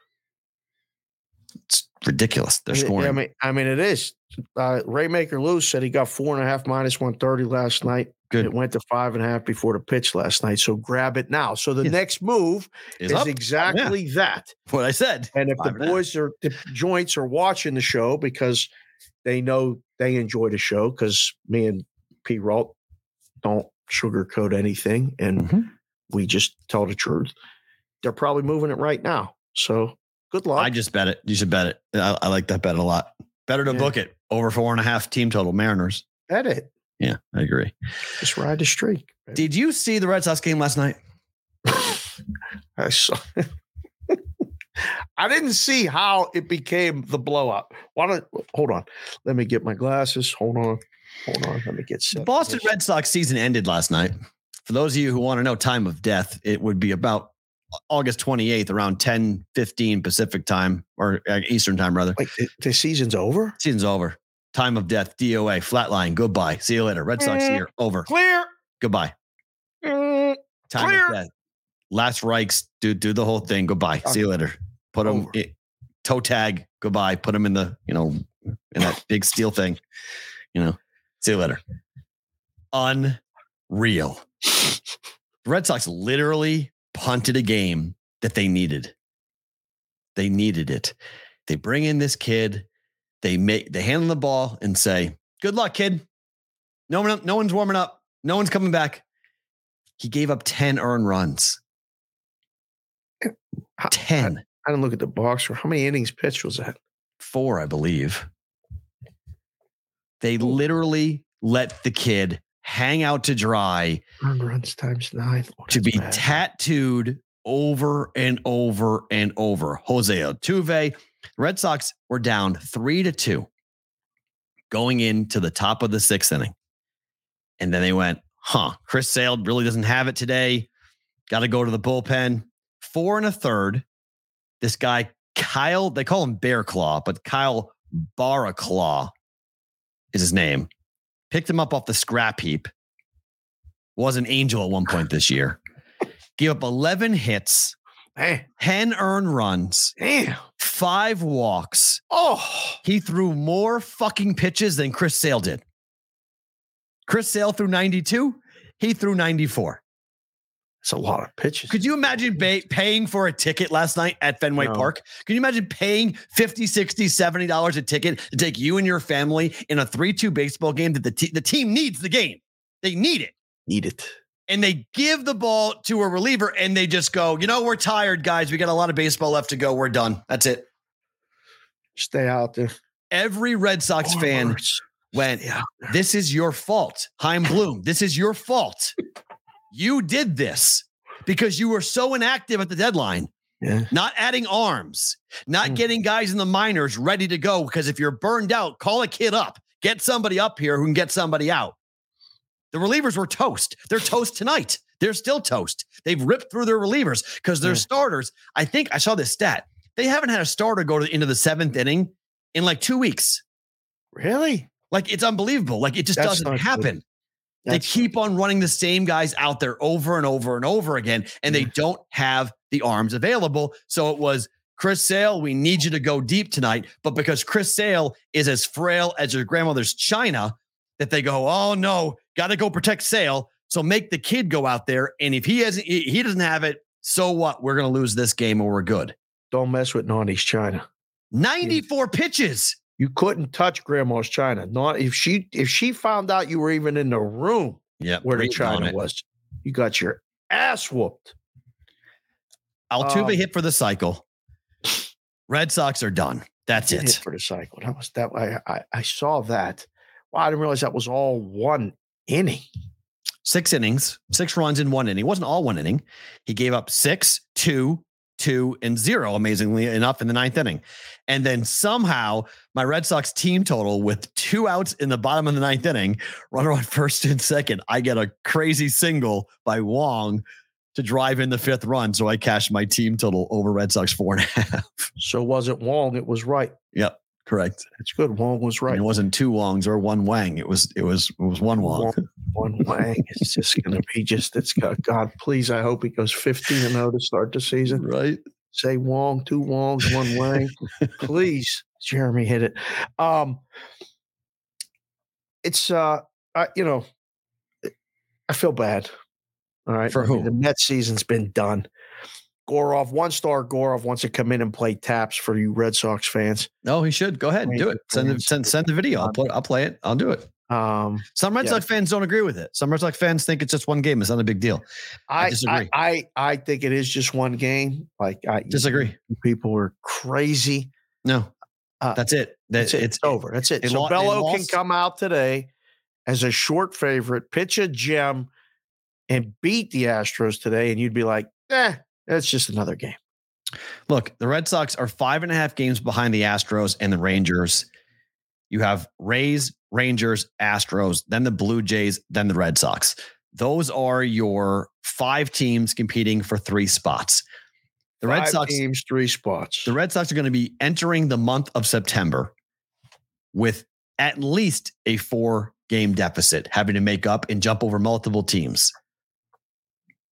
it's ridiculous. They're scoring. I mean, I mean, it is. Uh, Raymaker Lou said he got four and a half minus one thirty last night. Good. It went to five and a half before the pitch last night. So grab it now. So the Yes. next move is is, exactly that. what I said. And if the Five and half. boys are the joints are watching the show because they know they enjoy the show because me and P. Ralt don't sugarcoat anything and Mhm. we just tell the truth. They're probably moving it right now. So good luck. I just bet it. You should bet it. I, I like that bet a lot. Better to Yeah. book it over four and a half team total Mariners. bet it. Yeah, I agree. Just ride the streak. baby. Did you see the Red Sox game last night? I saw. I didn't see how it became the blowout. Why don't hold on? Let me get my glasses. Hold on. Hold on. Let me get set. The Boston. Red Sox season ended last night. For those of you who want to know time of death, it would be about August 28th, around 10 15 Pacific time or uh, Eastern time, rather. Like the, the season's over. Season's over. Time of death, DOA, flatline, goodbye. See you later. Red Sox Mm. here, over. Clear. Goodbye. Mm, Time Clear. of death. Last Reichs, do do the whole thing. Goodbye. See you later. Put them toe tag. Goodbye. Put them in the you know in that big steel thing. You know. See you later. Unreal. The Red Sox literally punted a game that they needed. They needed it. They bring in this kid. They make they hand him the ball and say, "Good luck, kid." No one, no one's warming up. No one's coming back. He gave up ten earned runs. How- Ten, I didn't look at the box score. How many innings pitched was that? four, I believe. They literally let the kid hang out to dry Earned runs times nine. Oh, to be bad. tattooed over and over and over. Jose Altuve, Red Sox were down three to two going into the top of the sixth inning. And then they went, huh, Chris Sale really doesn't have it today. Got to go to the bullpen. Four and a third. This guy, Kyle, they call him Bear Claw, but Kyle Barraclough is his name. Picked him up off the scrap heap. Was an angel at one point this year. Gave up 11 hits, Man, 10 earned runs, damn. Five walks. Oh, He threw more fucking pitches than Chris Sale did. Chris Sale threw 92. He threw 94. It's a lot of pitches. Could you imagine ba- paying for a ticket last night at Fenway No. Park? Can you imagine paying 50, 60, 70 dollars a ticket to take you and your family in a 3-2 baseball game that the, te- the team needs the game. They need it. need it? And they give the ball to a reliever and they just go, you know, we're tired, guys. We got a lot of baseball left to go. We're done. That's it. Stay out there. Every Red Sox fan went, This is your fault. Chaim Bloom, this is your fault. You did this because you were so inactive at the deadline, Yeah. not adding arms, not Mm. getting guys in the minors ready to go. Because if you're burned out, call a kid up, get somebody up here who can get somebody out. The relievers were toast. They're toast tonight. They're still toast. They've ripped through their relievers because their Yeah. starters. I think I saw this stat. They haven't had a starter go to, into the seventh inning in like two weeks. Really? Like it's unbelievable. Like it just That's doesn't happen. They keep on running the same guys out there over and over and over again, and they don't have the arms available. So it was Chris Sale, we need you to go deep tonight. But because Chris Sale is as frail as your grandmother's china, that they go, oh no, got to go protect Sale. So make the kid go out there, and if he hasn't, he doesn't have it. So what? We're gonna lose this game, or we're good. Don't mess with Nani's China. Ninety-four pitches. You couldn't touch Grandma's China. Not if she if she found out you were even in the room Yeah, where the China was. You got your ass whooped. Altuve Um, hit for the cycle. Red Sox are done. That's it. for the cycle. That was that. I I, I saw that. Wow, I didn't realize that was all one inning. Six innings, six runs in one inning. It wasn't all one inning. He gave up six, two, two, and zero, amazingly enough, in the ninth inning. And then somehow my Red Sox team total with two outs in the bottom of the ninth inning, runner on first and second. I get a crazy single by Wong to drive in the fifth run. So I cashed my team total over Red Sox four and a half. So was it Wong? It was right. Yep, correct. It's good. Wong was And right. it wasn't two Wongs or one Wang. It was it was it was one Wong. One Wang. It's just gonna be just. It's got God. Please, I hope he goes fifteen and zero to start the season. Right. say Wong, two Wongs, one Wang. Please, Jeremy, hit it. Um, it's uh, I, you know, I feel bad. All right, For I mean, the Mets season's been done. Gorov, one star Gorov wants to come in and play taps for you Red Sox fans. No, he should go ahead and do it. Send the, send send the video. I'll play. I'll play it. I'll do it. Um, Some Red Yeah. Sox fans don't agree with it. Some Red Sox fans think it's just one game. It's not a big deal. I I, disagree. I, I I think it is just one game. Like I Disagree. People are crazy. No, Uh, that's it. That, That's it. it's It's over. That's it. So Bello can come out today as a short favorite, pitch a gem, and beat the Astros today, and you'd be like, eh, that's just another game. Look, the Red Sox are five and a half games behind the Astros and the Rangers. You have Rays, Rangers, Astros, then the Blue Jays, then the Red Sox. Those are your five teams competing for three spots. The Red Sox, teams, three spots. the Red Sox are going to be entering the month of September with at least a four game deficit, having to make up and jump over multiple teams.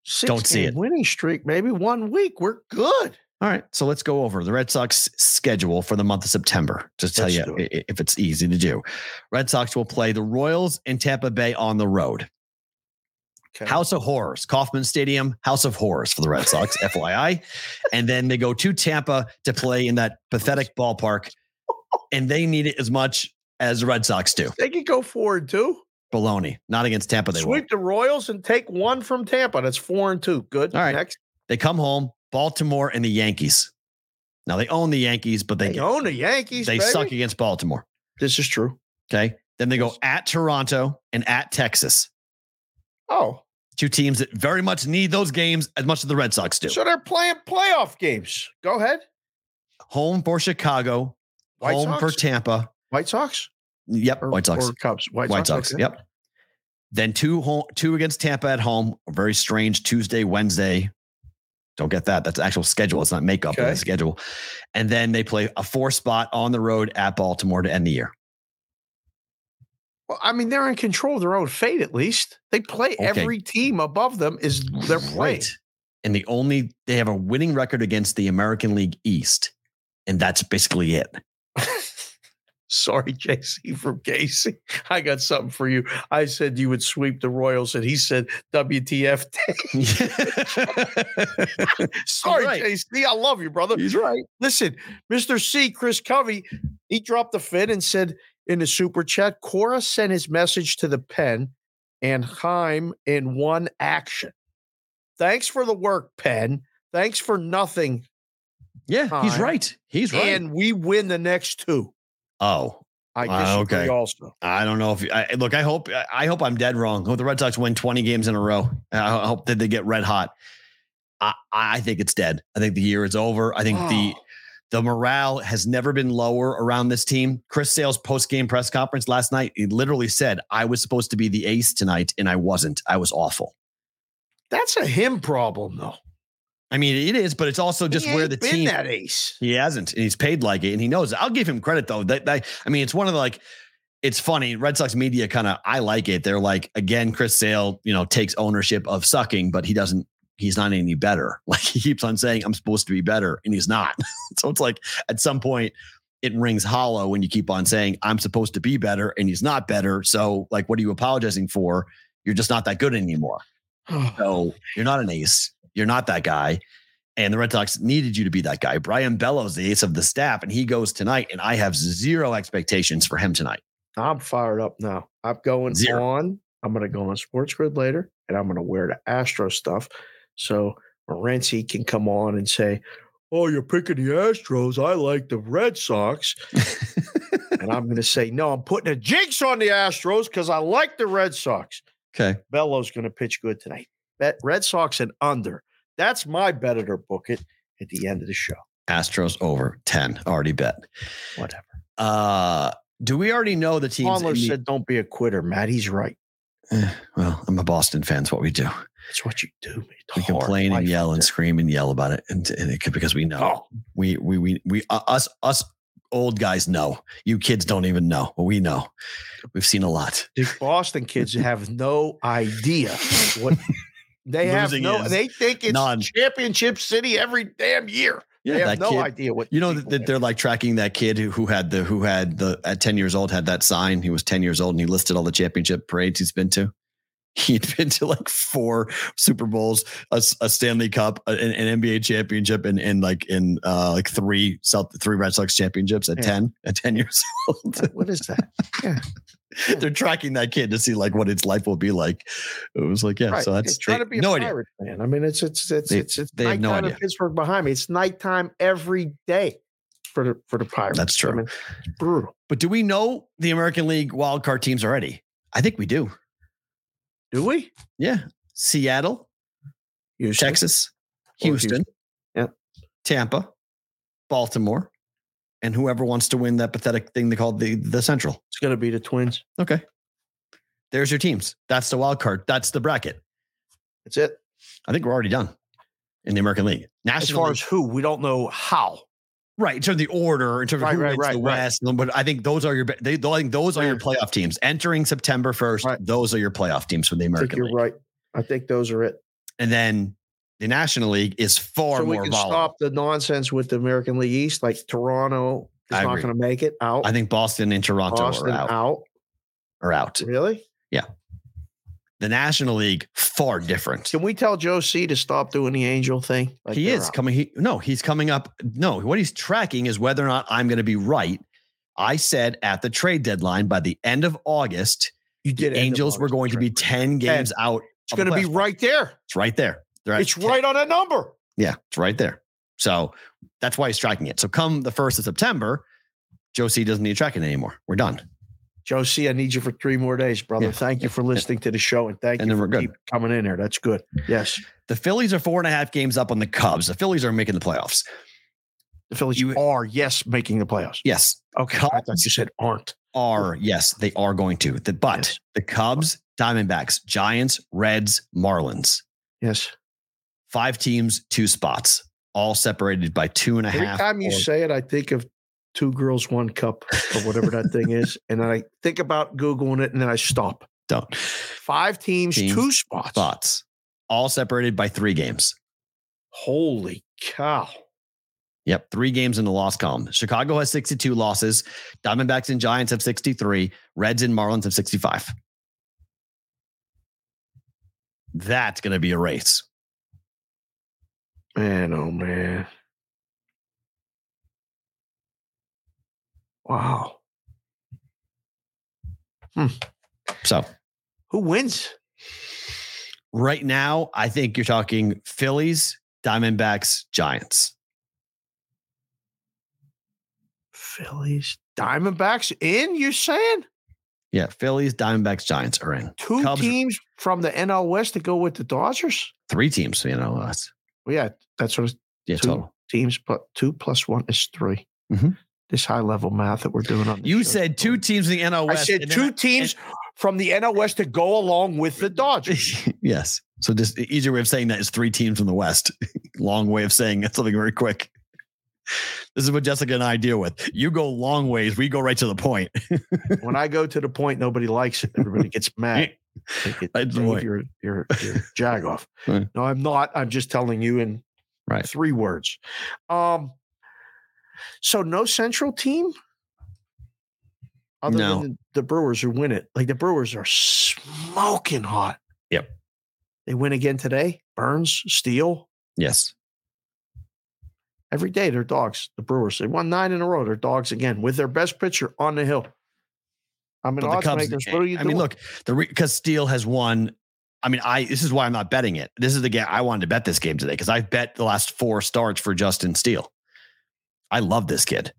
Six don't see it. Winning streak, maybe one week. We're good. All right, so let's go over the Red Sox schedule for the month of September. Just tell Let's you do i- if it's easy to do. Red Sox will play the Royals in Tampa Bay on the road. Okay. House of Horrors, Kauffman Stadium, House of Horrors for the Red Sox, FYI. And then they go to Tampa to play in that pathetic ballpark, and they need it as much as the Red Sox do. They could go forward and two. Baloney, not against Tampa. They Sweep won't. the Royals and take one from Tampa. That's four and two. Good. All right. Next. They come home, Baltimore and the Yankees. Now they own the Yankees, but they They own the Yankees. they baby. suck against Baltimore. This is true. Okay. Then they go at Toronto and at Texas. Oh, Two teams that very much need those games as much as the Red Sox do. so they're playing playoff games. Go ahead. Home for Chicago, White home Sox? for Tampa. White Sox. Yep, Or, White Sox. or Cubs. White, White Sox. okay. Yep. Then two home, two against Tampa at home. A very strange Tuesday, Wednesday. Don't get that. That's actual schedule. It's not makeup Okay. the schedule. And then they play a four spot on the road at Baltimore to end the year. Well, I mean, they're in control of their own fate. At least they play. Okay. Every team above them is their. Right. And the only they have a winning record against the American League East. And that's basically it. Sorry, JC from Casey. I got something for you. I said you would sweep the Royals, and he said WTF. Sorry, right. JC. I love you, brother. He's right. Listen, Mr. C, Chris Covey, he dropped the fin and said in the super chat, Cora sent his message to the pen and Chaim in one action. Thanks for the work, pen. Thanks for nothing. Yeah, he's right. He's right. And we win the next two. Oh, I Ah, disagree okay. also. I don't know if I look. I hope I hope I'm dead wrong. I hope the Red Sox win 20 games in a row. I hope that they get red hot. I, I think it's dead. I think the year is over. I think the Oh. the morale has never been lower around this team. Chris Sale's post game press conference last night, he literally said, "I was supposed to be the ace tonight, and I wasn't. I was awful." That's a him problem, though. I mean, it is, but it's also just He where the been team that ace. He hasn't, and he's paid like it, and he knows. it. I'll give him credit though. That, that I mean, it's one of the like. It's funny. Red Sox media kind of I like it. They're like again, Chris Sale, you know, takes ownership of sucking, but he doesn't. He's not any better. Like he keeps on saying, "I'm supposed to be better," and he's not. so it's like at some point it rings hollow when you keep on saying, "I'm supposed to be better," and he's not better. So like, what are you apologizing for? You're just not that good anymore. So you're not an ace. You're not that guy. And the Red Sox needed you to be that guy. Brayan Bello's, the ace of the staff, and he goes tonight. And I have zero expectations for him tonight. I'm fired up now. I'm going Zero. on. I'm going to go on Sports Grid later, and I'm going to wear the Astro stuff. So Morency can come on and say, "Oh, you're picking the Astros. I like the Red Sox." and I'm going to say, "No, I'm putting a jinx on the Astros because I like the Red Sox." Okay. Bellows going to pitch good tonight. Bet Red Sox and under. That's my bet it or book it at the end of the show. Astros over 10. Already bet. Whatever. Uh do we already know the teams? Conler in the- said, "Don't be a quitter, Matt. He's right. Eh, well, I'm a Boston fan. It's what we do. It's what you do. It's We complain and yell and scream and yell about it. And, and it could because we know. Oh, We we we we uh, us us old guys know. You kids don't even know. But we know. We've seen a lot. the Boston kids have no idea what they have. No, they think it's non- championship city every damn year. Yeah, they have that no kid. idea what You know people that they're like tracking that kid who, who had the who had the at 10 years old had that sign. He was 10 years old and he listed all the championship parades he's been to. He'd been to like four Super Bowls, a, a Stanley Cup, an, an NBA championship, and, and like in uh like three South three Red Sox championships at Yeah. 10 at 10 years old. what is that? Yeah. They're tracking that kid to see like what its life will be like. It was like, yeah, Right. so that's trying to be a no idea. pirate fan. I mean, it's it's it's They- it's it's they have no idea. Pittsburgh behind me. It's nighttime every day for the for the Pirates. That's true. I mean, brutal. But do we know the American League wildcard teams already? I think we do. Do we? Yeah. Seattle, Houston. Texas, Houston, Houston. Yep. Tampa, Baltimore, and whoever wants to win that pathetic thing they call the the Central. It's going to be the Twins. Okay. There's your teams. That's the wild card. That's the bracket. That's it. I think we're already done in the American League. As National far League- as who, we don't know how. right in terms of the order, in terms of who right, right, the right. West. But I think those are your they, I think those are your playoff teams entering September first. Right. Those are your playoff teams for the I think you're League. right. I think those are it. And then the National League is far so we can volatile. stop the nonsense with the American League East, like Toronto is I not going to make it out. I think Boston and Toronto Boston are out. out. Are out. Really? Yeah. The National League far different. Can we tell Joe C to stop doing the angel thing? Like he is out. coming. He no, he's coming up. No, what he's tracking is whether or not I'm going to be right. I said at the trade deadline by the end of August, You did. Angels were going to be 10 games out. It's going to be right there. It's right there. It's 10 right on that number. Yeah, it's right there. So that's why he's tracking it. So come the first of September, Josie doesn't need to track it anymore. We're done. Josie, I need you for three more days, brother. Yeah. Thank you for listening to the show and thank And you for good. keep coming in here. That's good. Yes. The Phillies are four and a half games up on the Cubs. The Phillies are making the playoffs. The Phillies You- are, yes, making the playoffs. Yes, Okay. I thought you said aren't. are yes, they are going to. The, but Yes. the Cubs, Diamondbacks, Giants, Reds, Marlins, Yes. Five teams, two spots, all separated by two and a half. Every time you or- say it, I think of two girls, one cup, or whatever that thing is. And then I think about Googling it and then I stop. don't Five teams, Teams, two spots. spots, all separated by three games. Holy cow. Yep, three games in the loss column. Chicago has 62 losses. Diamondbacks and Giants have 63. Reds and Marlins have 65. That's going to be a race. Man, oh man. Wow. Hmm. So Who wins? right now, I think you're talking Phillies, Diamondbacks, Giants. Phillies, Diamondbacks in, you're saying? Yeah, Phillies, Diamondbacks, Giants are in. Two Cubs- teams from the NL West to go with the Dodgers? Three teams, you know, that's Well, yeah, that's sort of yeah, two total. teams, but two plus one is 3 Mhm. This high level math that we're doing on You show. said two teams in the NL I said two I- teams from the NL West to go along with the Dodgers. yes. So just easier way of saying that is three teams from the West. long way of saying that's something very quick. This is what Jessica and I deal with. You go long ways, we go right to the point. when I go to the point, nobody likes it. Everybody gets mad. They get, Right to the Dave, point. you're you're you're jagoff. Right. No, I'm not. I'm just telling you in Right. three words. Um. So no central team. Other No. than the Brewers who win it, like the Brewers are smoking hot. Yep. They win again today. Burnes, Steele. Yes. Every day they're dogs. The Brewers. They won nine in a row. They're dogs again with their best pitcher on the hill. I mean, the Cubs, makers. What are you I doing? mean, look, the because Steele has won. I mean, I this is why I'm not betting it. This is the game I wanted to bet this game today because I've bet the last four starts for Justin Steele. I love this kid.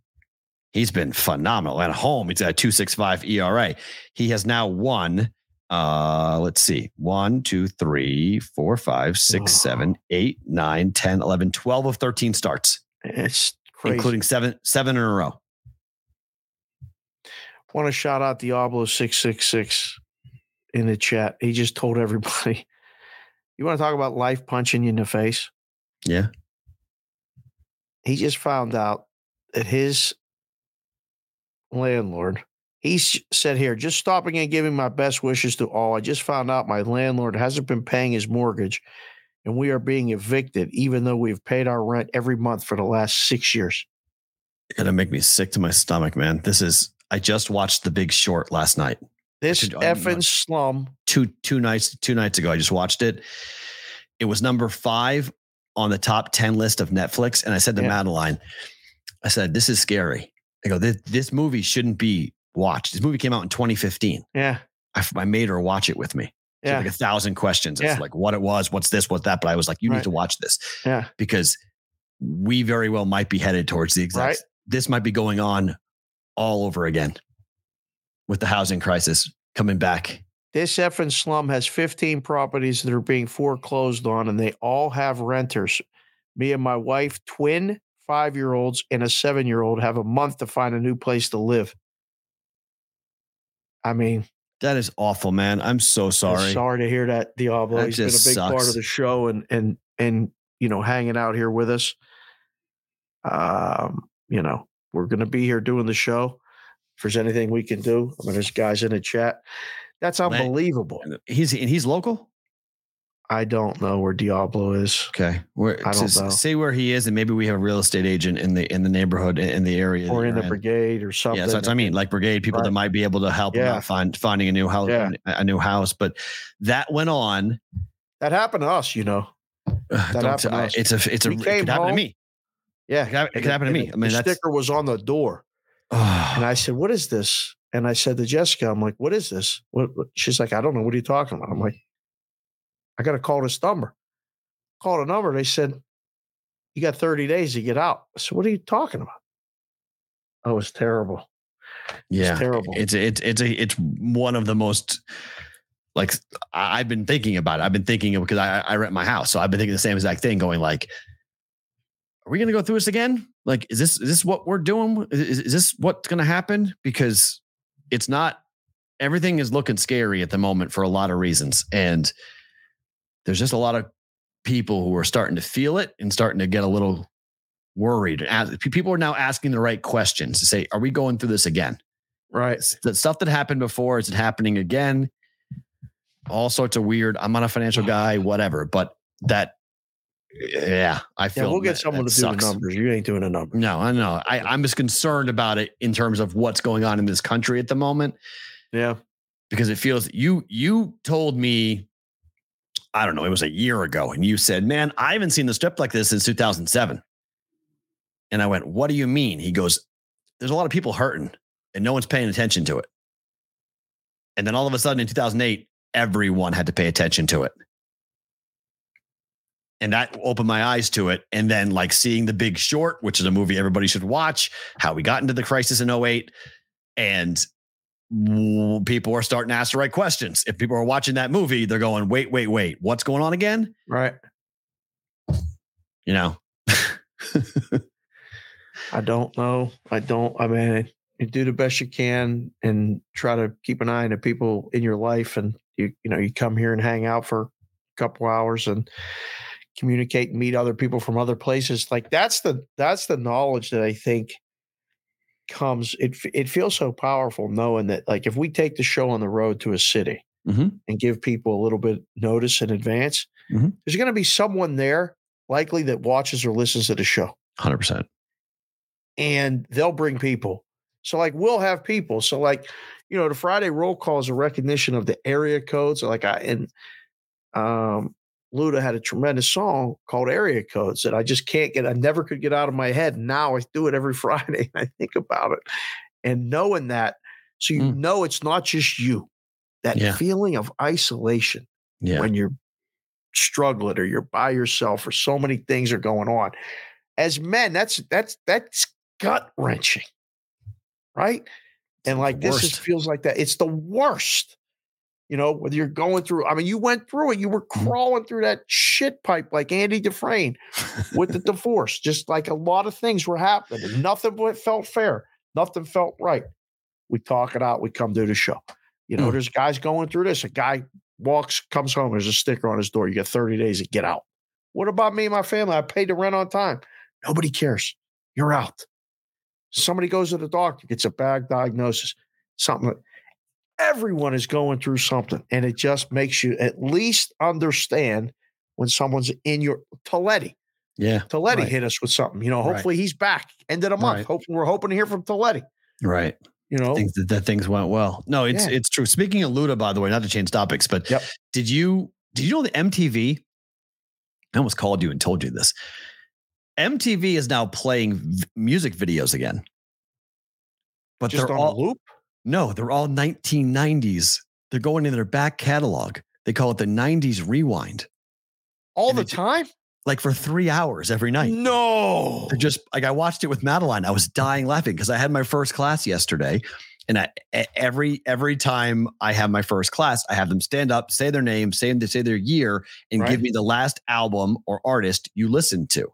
He's been phenomenal at home. He's got a 265 ERA. He has now won. Uh, let's see. One, two, three, four, five, six, seven, eight, nine, 10, 11, 12 of 13 starts, it's crazy. including seven, seven in a row. Want to shout out Diablo six six six in the chat. He just told everybody. You want to talk about life punching you in the face? Yeah. He just found out that his landlord. He said here, just stopping and giving my best wishes to all. I just found out my landlord hasn't been paying his mortgage. and we are being evicted, even though we've paid our rent every month for the last six years. It's gonna make me sick to my stomach, man. This is. I just watched The Big Short last night. This should- effing slum. Two two nights two nights ago. I just watched it. It was number five on the top ten list of Netflix, and I said to Yeah. Madeline, I said, "This is scary." I go, "This this movie shouldn't be watched. This movie came out in 2015. Yeah. I, I made her watch it with me. She Yeah. like a thousand questions. It's Yeah. like what it was, what's this, what's that. But I was like, you Right. need to watch this Yeah. because we very well might be headed towards the exact. Right. This might be going on all over again with the housing crisis coming back. This effing slum has 15 properties that are being foreclosed on, and they all have renters. Me and my wife, twin five year olds, and a seven year old have a month to find a new place to live. I mean, That is awful, man. I'm so I'm sorry. sorry to hear that, Diablo. That He's been a big part of the show and and and you know, hanging out here with us. Um, you know, we're gonna be here doing the show. If there's anything we can do, I mean, there's guys in the chat. That's unbelievable. He's and he's local. I don't know where Diablo is. Okay, where, I don't know. say where he is, and maybe we have a real estate agent in the in the neighborhood in the area or in the brigade or something. Yeah, that's what I mean. Like brigade people that might be able to help him Yeah. out find finding a new house, Yeah. a new house. But that went on. that happened to us, you know. Don't happened t- to us. it's a it's a it happen to me. Yeah, It could, hap- it could happen to me. I mean, the sticker was on the door, and I ah. said, "What is this?" And I said to Jessica, "I'm like, what is this?" What, what- She's like, "I don't know. What are you talking about?" I'm like, "I got to call this number." Called a number. They said, "You got 30 days to get out." I said, "What are you talking about?" Oh, it's terrible. yeah, terrible. It's it's it's a it's one of the most like I've been thinking about it. I've been thinking of because I I rent my house, so I've been thinking the same exact thing. Going like, are we going to go through this again? Like, is this is this what we're doing? Is, is this what's going to happen? Because it's not. Everything is looking scary at the moment for a lot of reasons, and there's just a lot of people who are starting to feel it and starting to get a little worried. People are now asking the right questions to say, "Are we going through this again?" Right. the stuff that happened before is it happening again all sorts of weird i'm not a financial guy whatever but that yeah i Yeah, feel we'll get that- someone that to do sucks. the numbers. You ain't doing the numbers. no i know I, i'm just concerned about it in terms of what's going on in this country at the moment Yeah. because it feels you you told me i don't know it was a year ago and you said man i haven't seen the strip like this since 2007 and i went what do you mean he goes there's a lot of people hurting and no one's paying attention to it and then all of a sudden in 2008 everyone had to pay attention to it and that opened my eyes to it and then like seeing the big short which is a movie everybody should watch how we got into the crisis in 08 and people are starting to ask the right questions. If people are watching that movie, they're going, wait, wait, wait, what's going on again? Right. You know, I don't know. I don't. I mean, you do the best you can and try to keep an eye on the people in your life. And you, you know, you come here and hang out for a couple hours and communicate and meet other people from other places. Like that's the that's the knowledge that I think comes. It it feels so powerful knowing that like if we take the show on the road to a city Mhm. and give people a little bit notice in advance, Mhm. there's going to be someone there likely that watches or listens to the show hundred percent. and they'll bring people. So like we'll have people. So like, you know, the Friday roll call is a recognition of the area codes. Like I and um Luda had a tremendous song called Area Codes that I just can't get, I never could get out of my head. Now I do it every Friday and I think about it. And knowing that, so you Mm. know it's not just you. That Yeah. feeling of isolation Yeah, when you're struggling or you're by yourself or so many things are going on. As men, that's that's that's gut wrenching, right? And like this is, feels like that. It's the worst. You know, whether you're going through, I mean, you went through it, you were Mhm. crawling through that shit pipe like Andy Dufresne with the divorce. Just like a lot of things were happening. and Nothing felt fair. Nothing felt right. We talk it out. We come do the show. You know, Mm. there's guys going through this. A guy walks, comes home. There's a sticker on his door. You got 30 days to get out. What about me and my family? I paid the rent on time. Nobody cares. You're out. Somebody goes to the doctor, gets a bad diagnosis, something. like- Everyone is going through something, and it just makes you at least understand when someone's in your Toletti. Yeah. Toletti Right. hit us with something. You know, Right. hopefully he's back end of the month. Right. Hope we're hoping to hear from Toletti. Right. You know, Things that, that things went well. No, it's Yeah. it's true. Speaking of Luda, by the way, not to change topics, but Yep. did you did you know the MTV? I almost called you and told you this. MTV is now playing v- music videos again. But just they're on all loop. No, they're all 1990s. They're going in their back catalog. They call it the 90s rewind. All and the time? Like for three hours every night. No. They're just like I watched it with Madeline. I was dying laughing because I had my first class yesterday, and I, every every time I have my first class, I have them stand up, say their name, say to say their year, and Right. give me the last album or artist you listened to.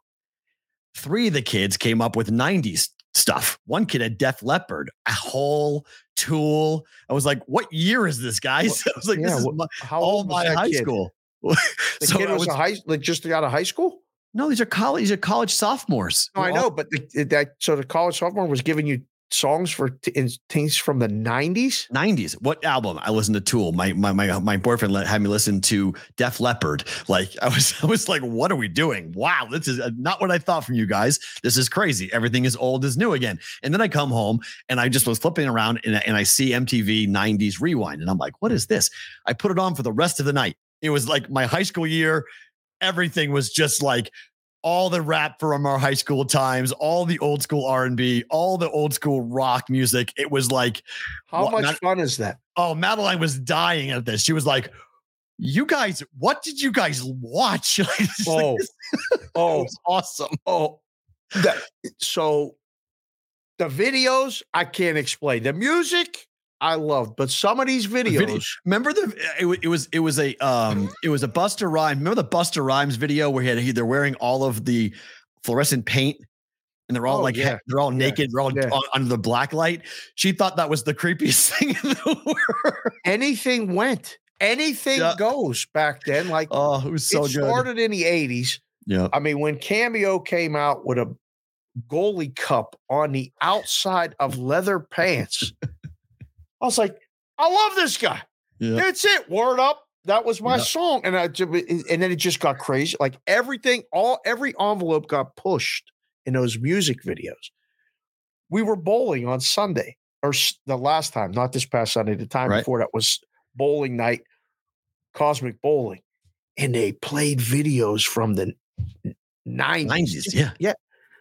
Three of the kids came up with '90s stuff. One kid had Def Leppard, a whole Tool. I was like, "What year is this, guys?" I was like, yeah, "This is my, How all old was my high kid? school." The So kid I was, a high like just out of high school? no, these are college. These are college sophomores. No, I know, but the, that so the college sophomore was giving you songs for t- in, things from the nineties. 90s. What album? I listened to Tool. My my my my boyfriend let, had me listen to Def Leppard. Like I was I was like, what are we doing? Wow, this is uh, not what I thought from you guys. This is crazy. Everything is old is new again. And then I come home and I just was flipping around and, and I see MTV 90s Rewind and I'm like, what is this? I put it on for the rest of the night. It was like my high school year. Everything was just like all the rap from our high school times, all the old school R&B, all the old school rock music. It was like How much not- fun is that? oh, Madeline was dying at this. She was like, "You guys, what did you guys watch?" Oh, oh, awesome. oh. That, so the videos I can't explain. The music I love, but some of these videos. video- Remember the it, it was it was a um it was a Busta Rhymes. Remember the Busta Rhymes video where he had he, they're wearing all of the fluorescent paint. And they're all Oh, like yeah. they're all Yeah. naked, they're all Yeah. under the black light. She thought that was the creepiest thing in the world. anything went. Anything Yeah. goes back then. Like Oh, it was so it good. started in the 80s. Yeah. I mean, when Cameo came out with a goalie cup on the outside of leather pants, I was like, I love this guy. Yeah. That's it. Word up. That was my Yeah. song. And I and then it just got crazy. Like everything, all every envelope got pushed in those music videos. We were bowling on Sunday, or the last time, not this past Sunday, the time Right. before that was bowling night, cosmic bowling. And they played videos from the 90s. 90s, yeah. Yeah.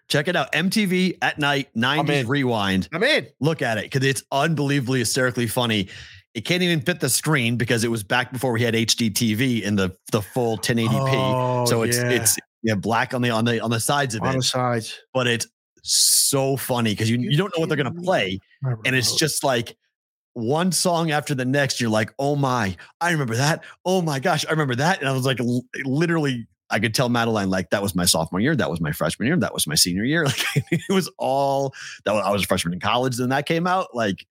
Check it out. MTV at night, 90s in. rewind. I'm in. look at it because it's unbelievably hysterically funny. It can't even fit the screen because it was back before we had HD TV in the the full 1080p. Oh, so it's yeah. it's yeah black on the on the on the sides of on the it, sides. but it's so funny because you you don't know what they're gonna play, and it's just like one song after the next. You're like, oh my, I remember that. Oh my gosh, I remember that. And I was like, l- literally. I could tell Madeline like that was my sophomore year, that was my freshman year, that was my senior year. Like it was all that was, I was a freshman in college. Then that came out. Like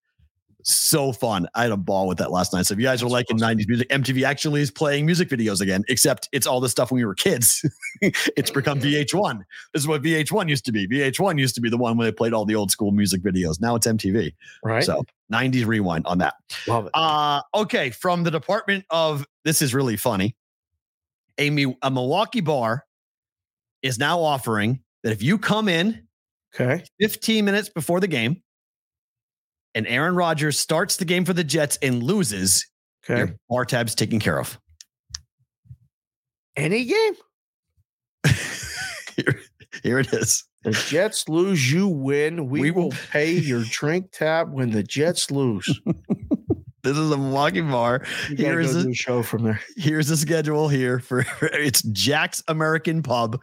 so fun. I had a ball with that last night. So if you guys are That's liking awesome. 90s music, MTV actually is playing music videos again, except it's all the stuff when we were kids. it's become VH1. This is what VH1 used to be. VH1 used to be the one where they played all the old school music videos. Now it's MTV. right. So 90s rewind on that. Love it. Uh okay, from the Department of this is really funny. A, a Milwaukee bar is now offering that if you come in okay. 15 minutes before the game and Aaron Rodgers starts the game for the Jets and loses, Okay. your bar tab's taken care of. Any game? here, here it is. The Jets lose, you win. We, We will will- pay your drink tab when the Jets lose. This is a Milwaukee bar. Here is go a- show from there. Here's the schedule here for it's Jack's American Pub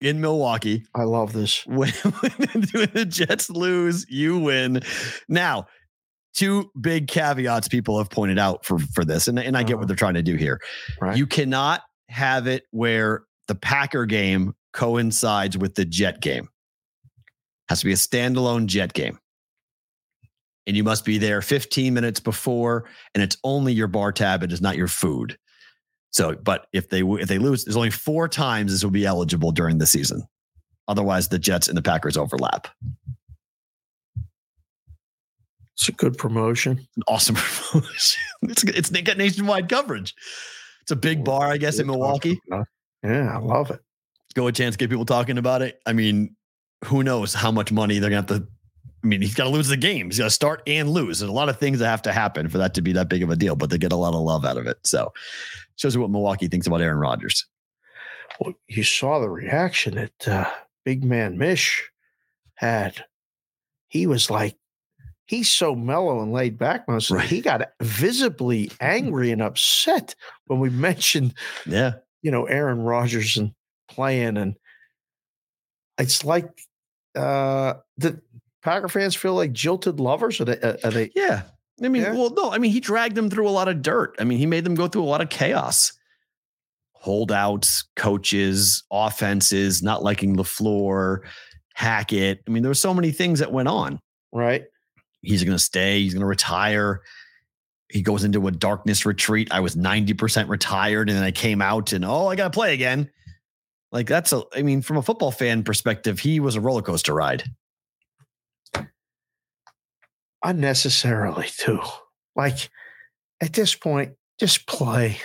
in Milwaukee. I love this. when, when the Jets lose, you win. Now, two big caveats people have pointed out for for this, and, and I get Uh-huh. what they're trying to do here. Right. You cannot have it where the Packer game coincides with the Jet game. Has to be a standalone Jet game. And you must be there 15 minutes before, and it's only your bar tab. It is not your food. So, but if they if they lose, there's only four times this will be eligible during the season. Otherwise, the Jets and the Packers overlap. It's a good promotion. An awesome promotion. It's it's got nationwide coverage. It's a big bar, I guess, in Milwaukee. Yeah, I love it. Go a chance, get people talking about it. I mean, who knows how much money they're gonna have to. I mean, he's got to lose the game. He's got to start and lose. There's a lot of things that have to happen for that to be that big of a deal, but they get a lot of love out of it. So, shows you what Milwaukee thinks about Aaron Rodgers. Well, you saw the reaction that uh, Big Man Mish had. He was like, he's so mellow and laid back. Most Right. he got visibly angry and upset when we mentioned, Yeah, you know, Aaron Rodgers and playing, and it's like uh, the Packer fans feel like jilted lovers. Are they? Uh, are they yeah. I mean, Yeah. well, no, I mean, he dragged them through a lot of dirt. I mean, he made them go through a lot of chaos. Holdouts, coaches, offenses, not liking the LaFleur, Hackett. I mean, there were so many things that went on. right? He's going to stay. He's going to retire. He goes into a darkness retreat. I was 90% retired and then I came out and, oh, I got to play again. Like, that's a, I mean, from a football fan perspective, he was a roller coaster ride. Unnecessarily too. Like at this point, just play.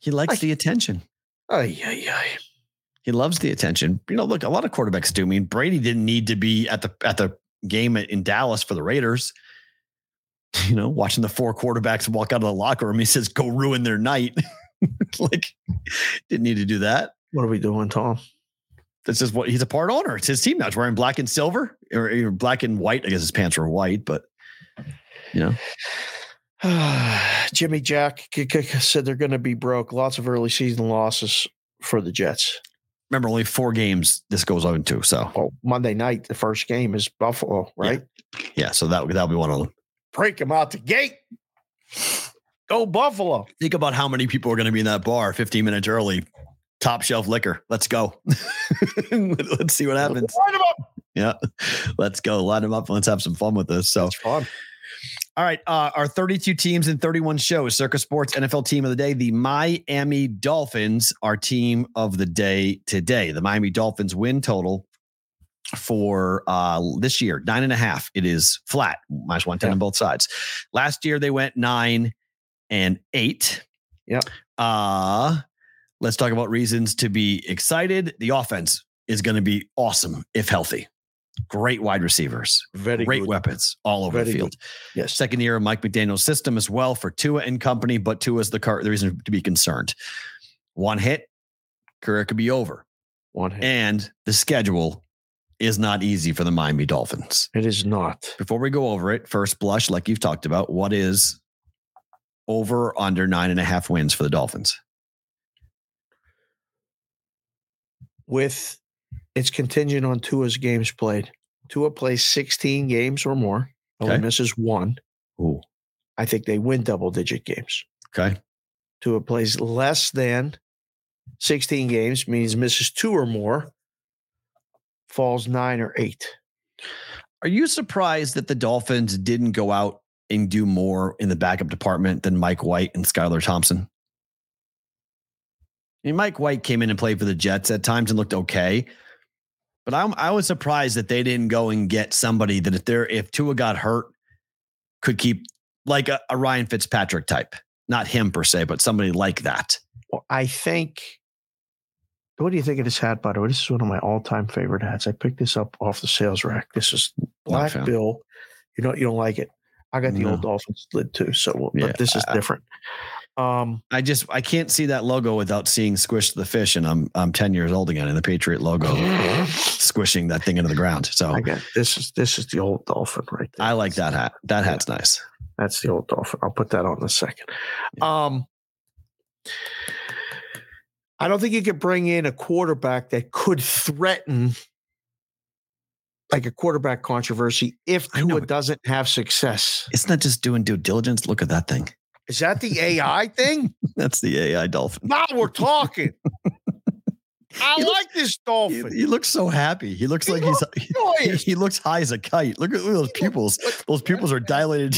He likes Like- the attention. Ay, ay, ay. He loves the attention. You know, look, a lot of quarterbacks do. I mean, Brady didn't need to be at the at the game in Dallas for the Raiders. You know, watching the four quarterbacks walk out of the locker room, he says, "Go ruin their night." like, didn't need to do that. What are we doing, Tom? This is what he's a part owner. It's his team now. It's wearing black and silver or, or black and white. I guess his pants were white, but you know, Jimmy Jack k- k- said they're going to be broke. Lots of early season losses for the Jets. remember only four games this goes on to. So Well, Monday night, the first game is Buffalo, right? yeah, so that that'll be one of them. Break them out the gate. Go Buffalo. Think about how many people are going to be in that bar 15 minutes early. Top shelf liquor. Let's go. let's see what happens. Line 'em up. Yeah. Let's go. Line them up. Let's have some fun with this. So, It's fun. All right. Uh, our 32 teams and 31 shows, Circa Sports NFL team of the day, the Miami Dolphins, our team of the day today. The Miami Dolphins win total for uh this year nine and a half it is flat minus 110 Yeah. on both sides last year they went nine and eight Yep. uh let's talk about reasons to be excited the offense is going to be awesome if healthy great wide receivers Very great good. weapons all over the Very field Yes. second year of mike mcdaniel's system as well for tua and company but tua is the car the reason to be concerned one hit career could be over One hand. and the schedule is not easy for the Miami Dolphins. It is not. Before we go over it, first blush, like you've talked about, what is over or under nine and a half wins for the Dolphins? With it's contingent on Tua's games played. Tua plays 16 games or more. Only Okay. misses one. Ooh, I think they win double digit games. okay. Tua plays less than 16 games, means misses two or more, falls nine or eight. Are you surprised that the Dolphins didn't go out and do more in the backup department than Mike White and Skylar Thompson? I mean, Mike White came in and played for the Jets at times and looked okay. But I'm, I was surprised that they didn't go and get somebody that if they're if Tua got hurt, could keep like a, a Ryan Fitzpatrick type. Not him per se, but somebody like that. Well, I think. What do you think of this hat, by the way? This is one of my all-time favorite hats. I picked this up off the sales rack. This is Black. Bill. You know, you don't like it. I got the old No. Dolphins lid too, so but Yeah, this is I- different. Um, I just I can't see that logo without seeing Squish the Fish, and I'm I'm 10 years old again, and the Patriot logo squishing that thing into the ground. So I got this is this is the old dolphin right there. I like that hat. That hat's nice. That's the old dolphin. I'll put that on in a second. Um, I don't think you could bring in a quarterback that could threaten like a quarterback controversy if I know, Tua doesn't have success. It's not that just doing due diligence. Look at that thing. Is that the AI thing? That's the AI dolphin. Now we're talking. I He looks- like this dolphin. he looks so happy. He looks He like he's he, he looks high as a kite. Look at, look at those pupils. Those pupils are dilated.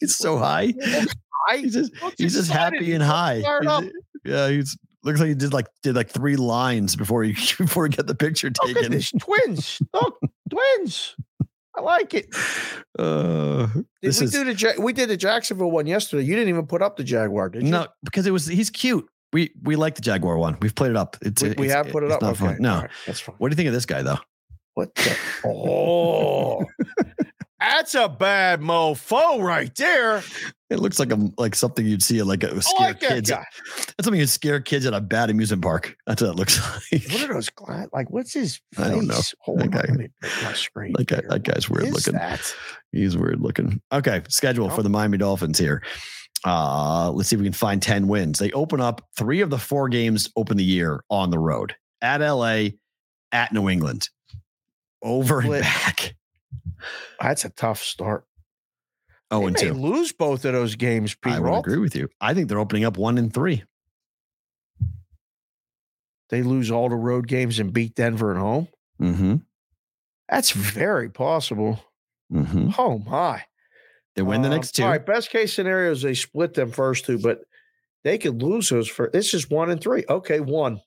He's so high. He's just he's just happy and high. He's- yeah, he's looks like he did like did like three lines before he before he got the picture Look at taken. this twins. Look, twins. I like it. Uh, this we is the Ja- we did the Jacksonville one yesterday. You didn't even put up the Jaguar, did you? no because it was he's cute. We we like the Jaguar one. We've played it up. It's We, we have put it it's up. not Okay. fun. No. Right, that's fine. What do you think of this guy though? What the? Oh, that's a bad mofo right there. It looks like a like something you'd see at like a scare like kids. guy. That's something you'd scare kids at a bad amusement park. That's what it looks like. What are those like? What's his face? I don't know. Hold That guy- let me put my screen. that guy- that guy's weird is looking. That? He's weird looking. Okay, schedule for the Miami Dolphins here. Uh, let's see if we can find 10 wins. They open up three of the four games open the year on the road at LA, at New England. Over and back. That's a tough start. Oh, and two. lose both of those games, Pete I would agree with you. I think they're opening up one and three. They lose all the road games and beat Denver at home. Mm-hmm. That's very possible. Mm-hmm. Oh my! They win the Um, next two. All right, best case scenario is they split them first two, but they could lose those for this is one and three. Okay, one.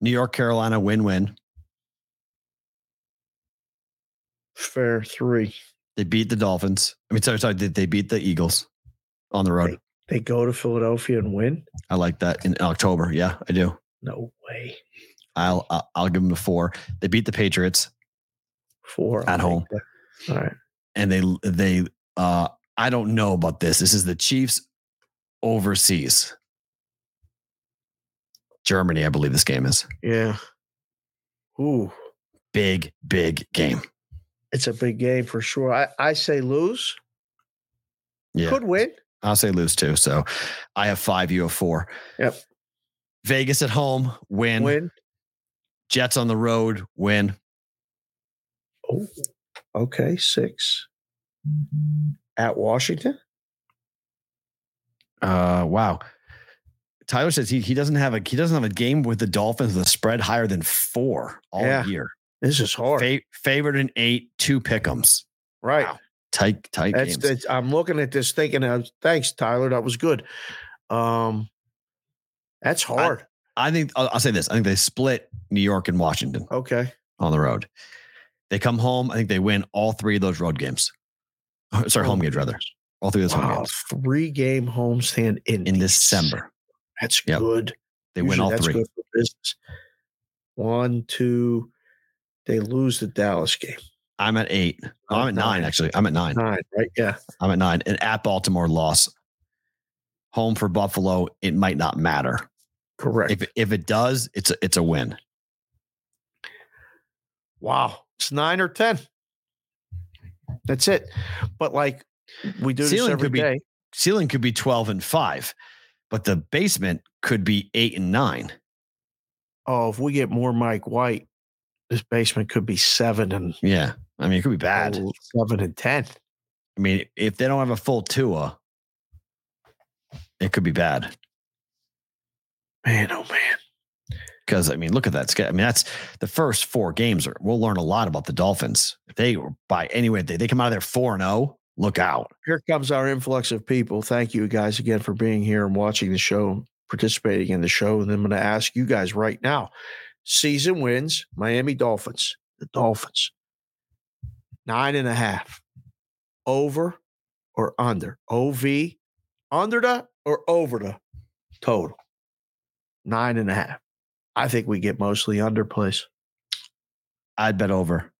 New York, Carolina, win win. Fair three. They beat the Dolphins. I mean, sorry, sorry, they, they beat the Eagles on the road. They go to Philadelphia and win. I like that in October. Yeah, I do. No way. I'll I'll, I'll give them a four. They beat the Patriots Four At I'll home. All right. and they they uh I don't know about this. This is the Chiefs overseas. Germany, I believe this game is. Yeah. Ooh, Big, big game. It's a big game for sure. I, I say lose. Yeah. Could win. I'll say lose too. So I have five, you have four. Yep. Vegas at home, win. Win. Jets on the road, win. Oh, okay. Six. At Washington. Uh wow. Tyler says he, he doesn't have a he doesn't have a game with the Dolphins with a spread higher than four all Yeah. year. This is hard. Fa- favored in eight, two pickums. right. Wow. Tight, tight That's, games. that's I'm looking at this thinking of thanks, Tyler. That was good. Um that's hard. I think I'll, I'll say this. I think they split New York and Washington okay. on the road. They come home. I think they win all three of those road games. Oh, Sorry, home games rather. All three of those home games three game homestand in in December. That's Yep. good. They win all that's three. good for business. One, two. They lose the Dallas game. I'm at eight. Oh, I'm at nine. nine. Actually, I'm at nine. Nine, right? Yeah. I'm at nine. And at Baltimore, loss. Home for Buffalo. It might not matter. Correct. If if it does, it's a it's a win. wow. It's nine or ten. That's it. But like we do Ceiling this could every be- day. Ceiling could be twelve and five, but the basement could be eight and nine. Oh, if we get more Mike White, this basement could be seven and Yeah, I mean it could be bad. Oh, seven and ten. I mean, if they don't have a full Tua, it could be bad. Man, oh man. Because I mean, look at that schedule. I mean, that's the first four games. Are, we'll learn a lot about the Dolphins. If they by anyway, they, they come out of there four and zero. Look out! Here comes our influx of people. Thank you guys again for being here and watching the show, participating in the show. And then I'm going to ask you guys right now season wins, Miami Dolphins, the Dolphins, nine and a half, over or under? OV, under the or over the total? Nine and a half. I think we get mostly under place. I'd bet over.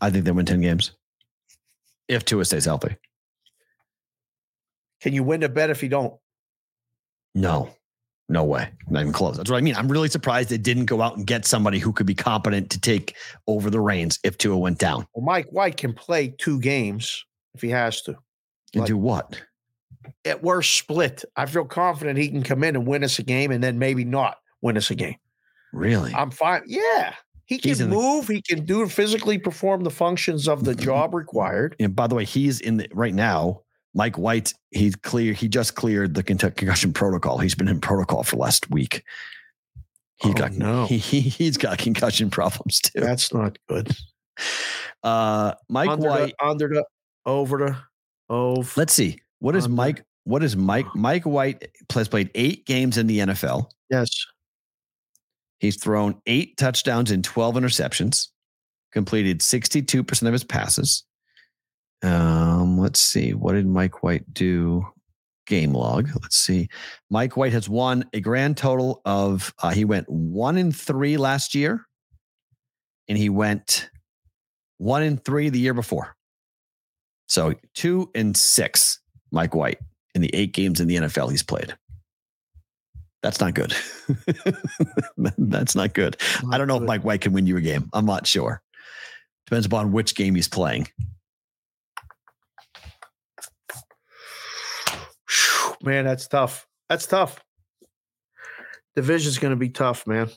I think they win ten games if Tua stays healthy. Can you win the bet if you don't? No, no way, not even close. That's what I mean. I'm really surprised they didn't go out and get somebody who could be competent to take over the reins if Tua went down Well, Mike White can play two games if he has to. and Like- do what? at worst split. I feel confident he can come in and win us a game and then maybe not win us a game. Really? I'm fine. Yeah. He can in the- move. he can do physically perform the functions of the job required. And by the way, he's in the right now. Mike White, he's clear. He just cleared the concussion protocol. He's been in protocol for last week. He's Oh, got no. He, he he's got concussion problems too. That's not good. Uh, Mike under White. the, under the, over the, over. Let's see. What is. Mike? What is Mike? Mike White has played eight games in the NFL. yes. He's thrown eight touchdowns and 12 interceptions, completed 62% of his passes. Um, let's see. What did Mike White do game log. Let's see. Mike White has won a grand total of uh, he went one in three last year, and he went one in three the year before. So two and six, Mike White in the eight games in the NFL he's played. That's not good. That's not good. I don't know if Mike White can win you a game. I'm not sure. Depends upon which game he's playing. Man, that's tough. That's tough. Division's going to be tough, man.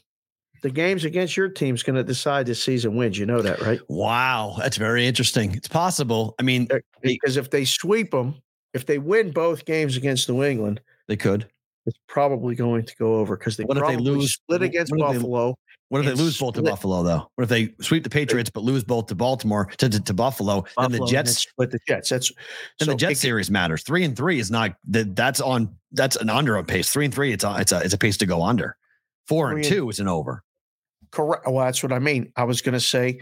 The games against your team's going to decide the season wins. You know that, right? Wow, that's very interesting. It's possible. I mean, eh, because if they sweep them, if they win both games against New England, they could. It's probably going to go over because they what if they lose split against Buffalo. What if they lose both to Buffalo though? What if they sweep the Patriots but lose both to Baltimore to, to, to Buffalo? Buffalo? Then the Jets split the Jets. That's then so the Jets series matters. Three and three is not that. That's on. That's an under on pace. Three and three, it's a, it's a it's a pace to go under. Four and two is an over. Correct. Well, that's what I mean. I was going to say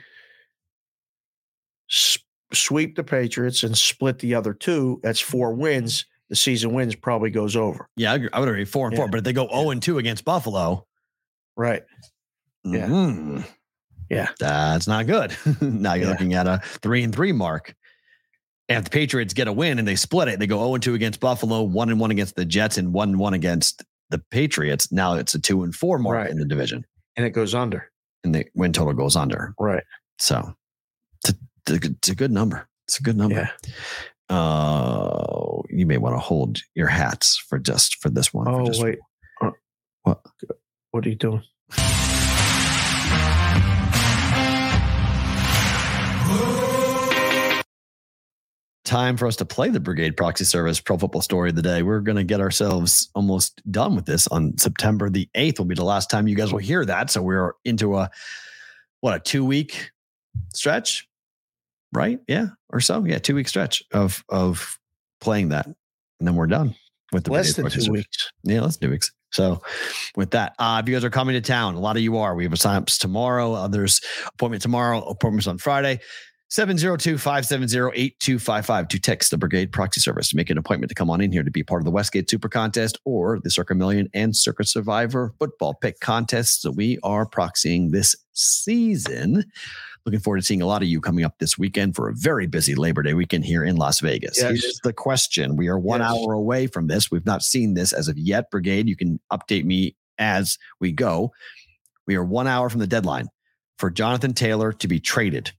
s- sweep the Patriots and split the other two. That's four wins. The season wins probably goes over. Yeah, I, agree. I would agree. Four and yeah. four. But if they go zero oh and two against Buffalo, right? Yeah. Mm-hmm. Yeah. That's not good. now you're yeah. looking at a three and three mark. And if the Patriots get a win and they split it, they go 0 and 2 against Buffalo, 1 and 1 against the Jets, and 1 and 1 against the Patriots. Now it's a 2 and 4 mark right. in the division. And it goes under. And the win total goes under. Right. So it's a, it's a good number. It's a good number. Yeah. Uh, you may want to hold your hats for just for this one. Oh, just, wait. What? What are you doing? Time for us to play the Brigade Proxy Service Pro Football Story of the Day. We're going to get ourselves almost done with this on September the 8th, will be the last time you guys will hear that. So we're into a, what, a two week stretch, right? Yeah, or so. Yeah, two week stretch of, of playing that. And then we're done with the less Brigade than two weeks. Yeah, less than two weeks. So, with that, uh, if you guys are coming to town, a lot of you are. We have a sign ups tomorrow, others appointment tomorrow, appointments on Friday. 702-570-8255 to text the Brigade Proxy Service to make an appointment to come on in here to be part of the Westgate Super Contest or the Circa Million and Circa Survivor football pick contests that we are proxying this season. Looking forward to seeing a lot of you coming up this weekend for a very busy Labor Day weekend here in Las Vegas. Yes. Here's the question. We are one yes. hour away from this. We've not seen this as of yet, Brigade. You can update me as we go. We are one hour from the deadline for Jonathan Taylor to be traded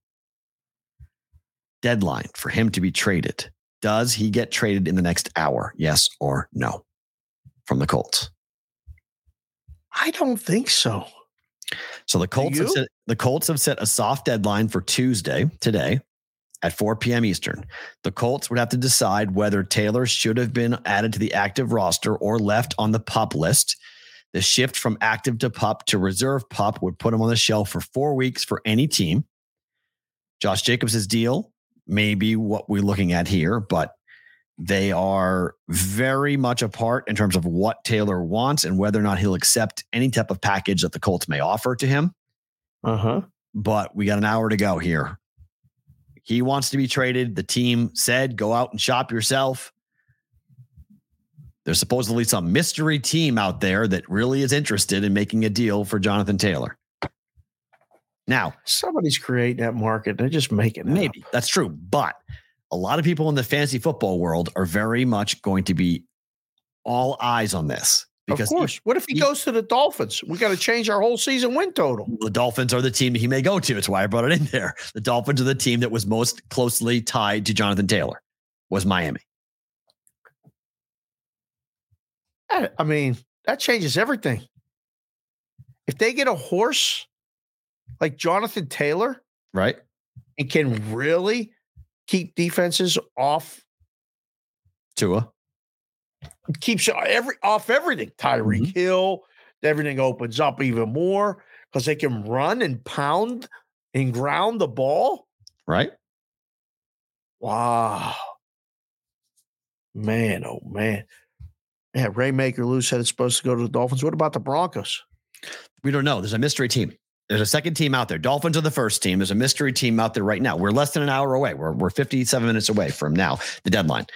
deadline for him to be traded. Does he get traded in the next hour? Yes or no from the Colts? I don't think so. So the Colts have set, the Colts have set a soft deadline for Tuesday today at 4 p.m. Eastern. The Colts would have to decide whether Taylor should have been added to the active roster or left on the pup list. The shift from active to pup to reserve pup would put him on the shelf for four weeks for any team. Josh Jacobs' deal maybe what we're looking at here, but they are very much apart in terms of what Taylor wants and whether or not he'll accept any type of package that the Colts may offer to him. Uh huh. But we got an hour to go here. He wants to be traded. The team said, go out and shop yourself. There's supposedly some mystery team out there that really is interested in making a deal for Jonathan Taylor. Now, somebody's creating that market. They're just making it. Maybe up. that's true. But a lot of people in the fantasy football world are very much going to be all eyes on this. Because of course. He, what if he, he, goes to the Dolphins? We got to change our whole season win total. The Dolphins are the team he may go to. That's why I brought it in there. The Dolphins are the team that was most closely tied to Jonathan Taylor, was Miami. Eh, I mean, that changes everything. If they get a horse like Jonathan Taylor, right? And can really keep defenses off Tua. Keeps every off everything. Tyreek mm-hmm. Hill, everything opens up even more because they can run and pound and ground the ball. Right. Wow. Man, oh man. Yeah, Ray Maker Lou said it's supposed to go to the Dolphins. What about the Broncos? We don't know. There's a mystery team. There's a second team out there. Dolphins are the first team. There's a mystery team out there right now. We're less than an hour away. We're, we're 57 minutes away from now, the deadline.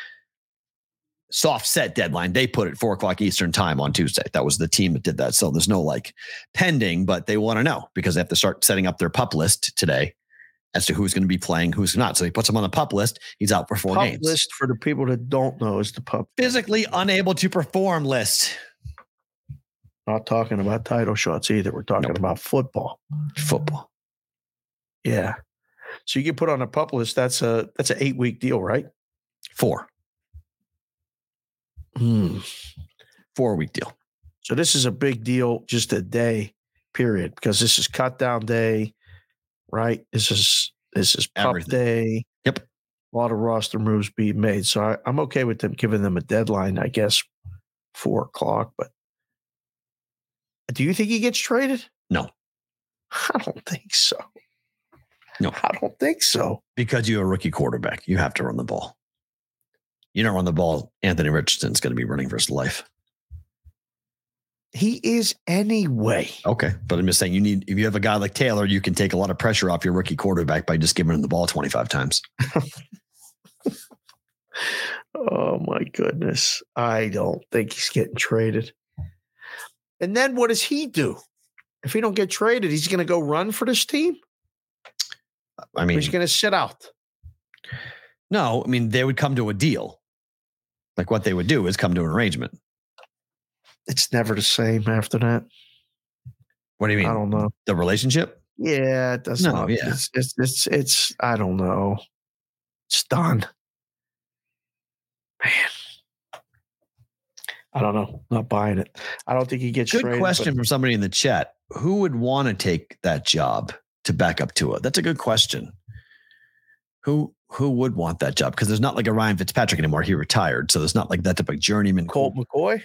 soft set deadline. They put it four o'clock Eastern time on Tuesday. That was the team that did that. So there's no like pending, but they want to know because they have to start setting up their pup list today as to who's going to be playing, who's not. So he puts him on the pup list. He's out for four pup games. list for the people that don't know is the pup. Physically unable to perform list. Not talking about title shots either. We're talking Nope. about football. Football. Yeah. So you get put on a pup list. That's a that's an eight week deal, right? Four. Hmm. Four week deal. So this is a big deal, just a day period, because this is cut down day, right? This is this is pup Everything. day. Yep. A lot of roster moves being made. So I, I'm okay with them giving them a deadline, I guess, four o'clock. But do you think he gets traded? No. I don't think so. No. I don't think so. Because you're a rookie quarterback. You have to run the ball. You don't run the ball, Anthony Richardson's going to be running for his life. He is anyway. Okay. But I'm just saying you need if you have a guy like Taylor, you can take a lot of pressure off your rookie quarterback by just giving him the ball 25 times. Oh my goodness. I don't think he's getting traded. And then what does he do? If he don't get traded, he's going to go run for this team. I mean, he's going to sit out. no, I mean, they would come to a deal. Like what they would do is come to an arrangement. It's never the same after that. What do you mean? I don't know. the relationship? Yeah, it doesn't. No, yeah. It's, it's it's it's I don't know. It's done. Man. I don't know. Not buying it. I don't think he gets Good traded. but- question from somebody in the chat. Who would want to take that job to back up Tua? That's a good question. Who who would want that job? Because there's not like a Ryan Fitzpatrick anymore. He retired, so there's not like that type of journeyman. Colt McCoy,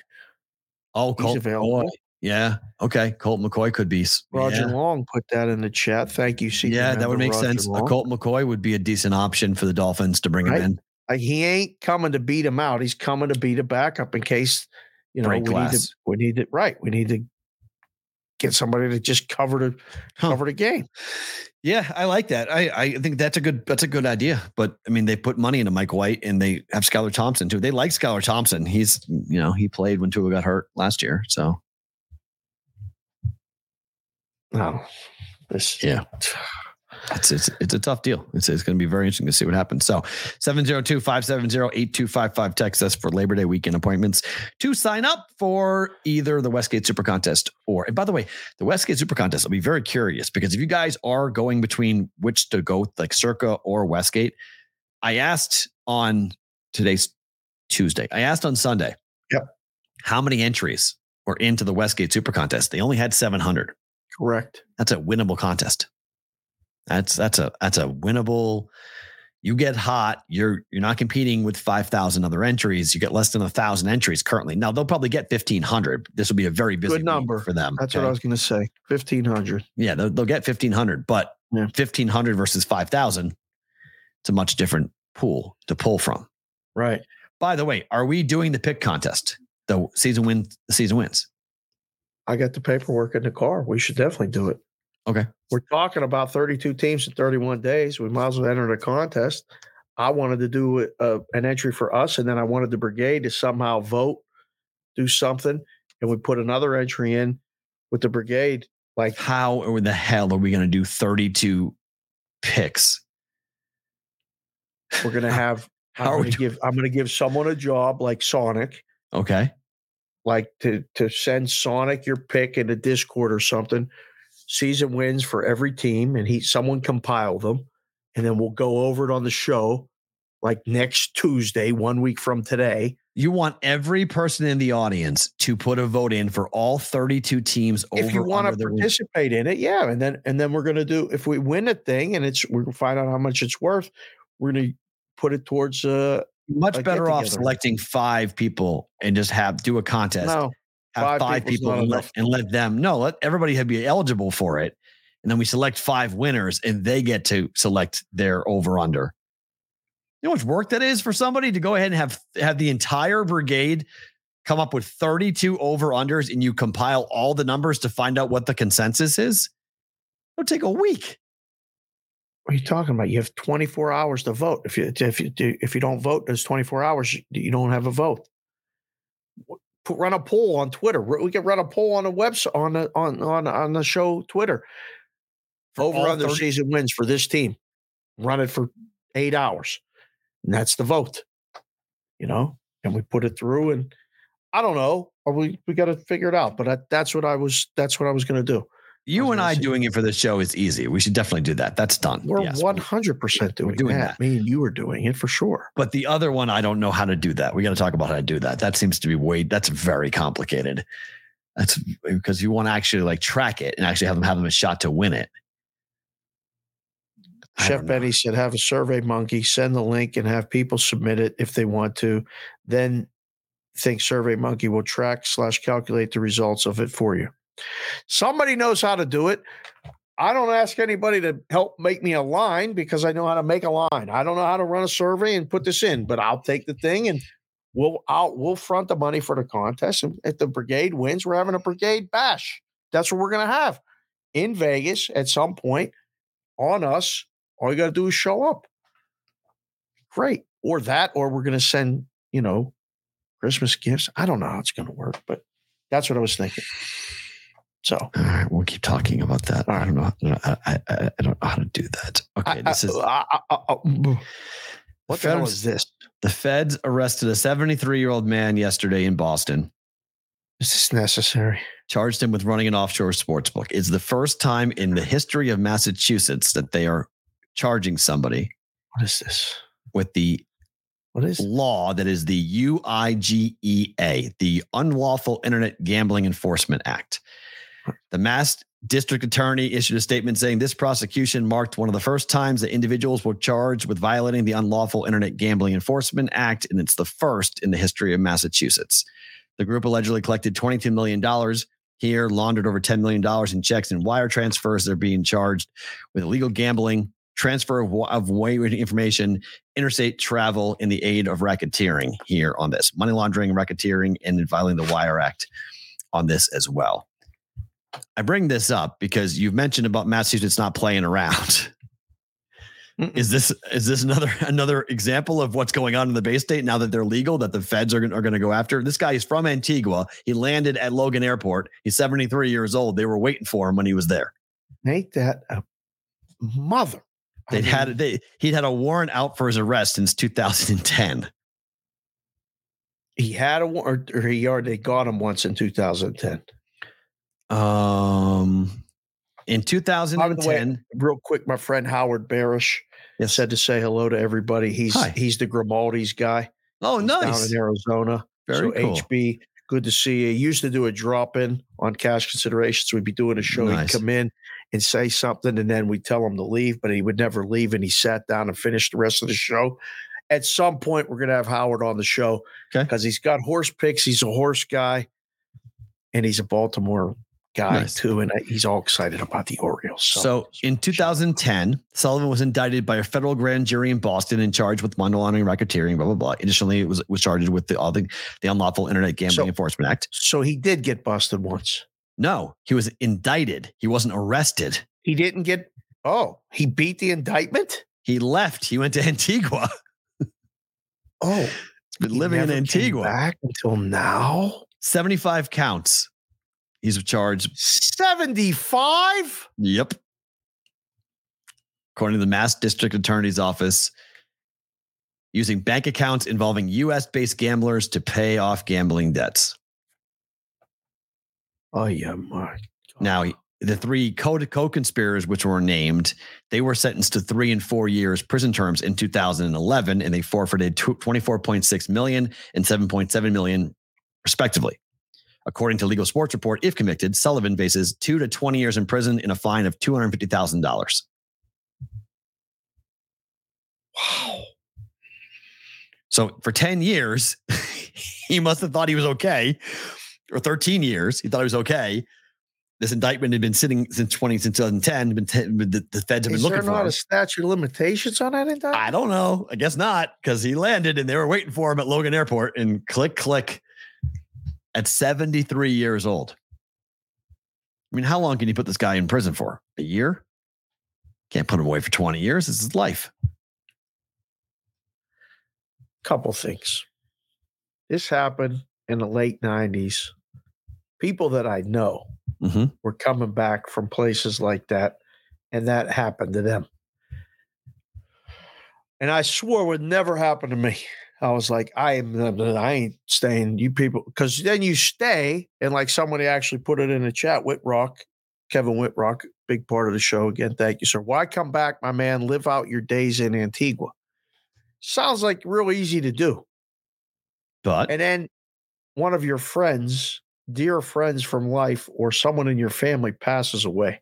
oh, Colt. McCoy. Yeah. Okay. Colt McCoy could be. Roger yeah. Long put that in the chat. Thank you, senior Yeah, that would make Roger sense. A Colt McCoy would be a decent option for the Dolphins to bring Right. him in. Like he ain't coming to beat him out. He's coming to beat a backup in case you know Break we need to. We need to right. We need to get somebody to just cover the Huh. cover the game. Yeah, I like that. I, I think that's a good that's a good idea. But I mean, they put money into Mike White and they have Skylar Thompson too. They like Skylar Thompson. He's you know he played when Tua got hurt last year. So No, this Yeah. It's it's it's a tough deal. It's it's going to be very interesting to see what happens. So 702-570-8255 text us for Labor Day weekend appointments to sign up for either the Westgate Super Contest or and by the way, the Westgate Super Contest. I'll be very curious because if you guys are going between which to go, like Circa or Westgate, I asked on today's Tuesday. I asked on Sunday. Yep. How many entries were into the Westgate Super Contest? They only had 700 correct. that's a winnable contest. That's that's a that's a winnable. You get hot, you're you're not competing with five thousand other entries. You get less than a thousand entries currently. Now they'll probably get fifteen hundred. This will be a very busy Good number. for them. That's okay? what I was going to say. Fifteen hundred. yeah, they'll, they'll get fifteen hundred, but Yeah. fifteen hundred versus five thousand, it's a much different pool to pull from. Right. By the way, are we doing the pick contest? The season win, the season wins. I got the paperwork in the car. We should definitely do it. Okay. We're talking about 32 teams in 31 days. We might as well enter the contest. I wanted to do a, an entry for us, and then I wanted the brigade to somehow vote, do something, and we put another entry in with the brigade. Like, How or the hell are we going to do thirty-two picks? we're going to have. How I'm we going to give. I'm going to give someone a job like Sonic, Okay. like to to send Sonic your pick in a Discord or something. Season wins for every team, and he someone compile them, and then we'll go over it on the show, like next Tuesday, one week from today. You want every person in the audience to put a vote in for all 32 teams over if you want to participate in it, yeah, and then and then we're gonna do if we win a thing and it's we're gonna find out how much it's worth. We're gonna put it towards uh much better off selecting five people and just have do a contest. no have five five, people's people and let, and let them no, let everybody have be eligible for it. And then we select five winners and they get to select their over under. You know how much work that is for somebody to go ahead and have have the entire brigade come up with 32 over unders and you compile all the numbers to find out what the consensus is? It'll take a week. What are you talking about? You have 24 hours to vote. If you if you do if you don't vote, those 24 hours, you- you don't have a vote. Put, run a poll on Twitter. We could run a poll on the website on the on on on the show Twitter. Over all under 30 season wins for this team. Run it for eight hours, and that's the vote. You know, and we put it through, and I don't know, or we we got to figure it out. But I, that's what I was. That's what I was going to do. You and I doing it for the show is easy. We should definitely do that. That's done. We're Yes. one hundred percent doing, doing that. that. Me and you are doing it for sure. But the other one, I don't know how to do that. We got to talk about how to do that. That seems to be way. That's very complicated. That's because you want to actually like track it and actually have them have them a shot to win it. Chef. Benny said, have a survey monkey, send the link and have people submit it if they want to. Then think survey monkey will track slash calculate the results of it for you. Somebody knows how to do it. I don't ask anybody to help make me a line because I know how to make a line. I don't know how to run a survey and put this in, but I'll take the thing and we'll we'll front the money for the contest. And if the brigade wins, we're having a brigade bash. That's what we're gonna have in Vegas at some point on us. All you got to do is show up. Great. Or that, or we're going to send, you know, Christmas gifts. I don't know how it's going to work, but that's what I was thinking. So All right, we'll keep talking about that. I don't know. I, I, I, I don't know how to do that. Okay, this is I- I- I- what the hell is this? the feds arrested a 73 year old man yesterday in Boston. Is this necessary? charged him with running an offshore sports book. It's the first time in the history of Massachusetts that they are charging somebody What is this? with the What is law that is the UIGEA, the Unlawful Internet Gambling Enforcement Act. The Mass District Attorney issued a statement saying this prosecution marked one of the first times that individuals were charged with violating the Unlawful Internet Gambling Enforcement Act, and it's the first in the history of Massachusetts. The group allegedly collected $22 million here, laundered over $10 million in checks and wire transfers. They're being charged with illegal gambling, transfer of, of weight information, interstate travel in the aid of racketeering here on this money laundering, racketeering, and violating the Wire Act on this as well. I bring this up because you've mentioned about Massachusetts not playing around. Is this is this another another example of what's going on in the Bay State now that they're legal that the feds are, are going to go after? This guy is from Antigua. He landed at Logan Airport. He's 73 years old. They were waiting for him when he was there. Make that a mother. They'd mean, had they he'd had a warrant out for his arrest since 2010. he had a warrant, or, or he already got him once in 2010. Um, in By the way, 2010, real quick, my friend Howard Barish Yes. said to say hello to everybody. He's Hi. he's the Grimaldi's guy. oh, He's down nice, in Arizona. very so cool. HB, good to see you. He used to do a drop in on cash considerations. We'd be doing a show. Nice. He'd come in and say something, and then we'd tell him to leave, but he would never leave. And he sat down and finished the rest of the show. At some point, we're going to have Howard on the show Okay. because he's got horse picks. He's a horse guy, and he's a Baltimore guy Nice. too. And I- he's all excited about the Orioles. So in 2010, Sullivan was indicted by a federal grand jury in Boston and charged with money laundering, racketeering, blah blah blah. Additionally, it was was charged with the all the, the unlawful Internet Gambling So- Enforcement Act. so he did get busted once. No, he was indicted. He wasn't arrested. He didn't get. Oh, he beat the indictment. He left. He went to Antigua. Oh, He's been living in Antigua. back until now. 75 counts. He's charged. 75? Yep. According to the Mass District Attorney's Office, using bank accounts involving US based gamblers to pay off gambling debts. Oh, yeah, my. Now, the three co conspirators, which were named, they were sentenced to three and four years prison terms in 2011, and they forfeited tw- 24.6 million and 7.7 million, respectively. According to Legal Sports Report, if convicted, Sullivan faces two to 20 years in prison and a fine of $250,000. Wow. So for 10 years, he must have thought he was okay. Or 13 years, he thought he was okay. This indictment had been sitting since 20 since 2010. Been t- the, the feds have been Is there looking for not him. a statute of limitations on that indictment? I don't know. I guess not, because he landed and they were waiting for him at Logan Airport and click, click at 73 years old. I mean, how long can you put this guy in prison for? A year? Can't put him away for 20 years. This is his life. Couple things. This happened in the late 90s, people that I know hmm were coming back from places like that, and that happened to them. And I swore it would never happen to me. I was like, I am, I ain't staying. You people, because then you stay, and like somebody actually put it in the chat, Whitrock, Kevin Whitrock, big part of the show. Again, thank you, sir. Why come back, my man? Live out your days in Antigua. Sounds like real easy to do. But And then one of your friends, dear friends from life, or someone in your family passes away.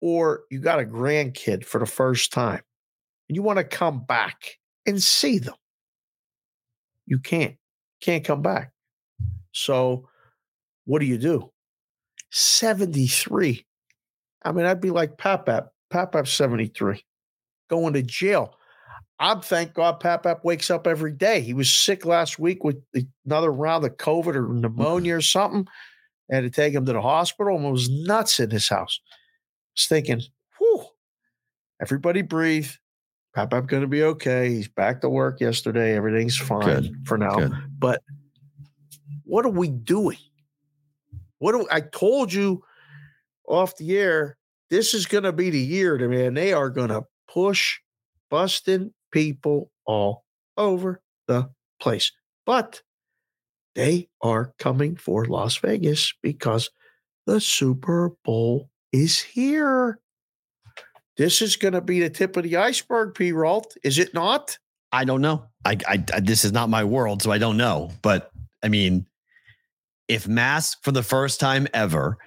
Or you got a grandkid for the first time and you want to come back and see them. You can't, can't come back. So what do you do? 73. I mean, I'd be like Papap. Papap's 73, going to jail. I'm thank God Papap wakes up every day. He was sick last week with another round of COVID or mm-hmm. pneumonia or something. I had to take him to the hospital and it was nuts in his house. I was thinking, whew, everybody breathe. Papap going to be okay. He's back to work yesterday. Everything's fine Good. for now. Good. But what are we doing? What do I told you off the air? This is going to be the year, to man. They are going to push busting people all over the place. But they are coming for Las Vegas because the Super Bowl is here. This is going to be the tip of the iceberg, P. Ralt, is it not? I don't know. I, I, I this is not my world, so I don't know. But I mean, if Mass for the first time ever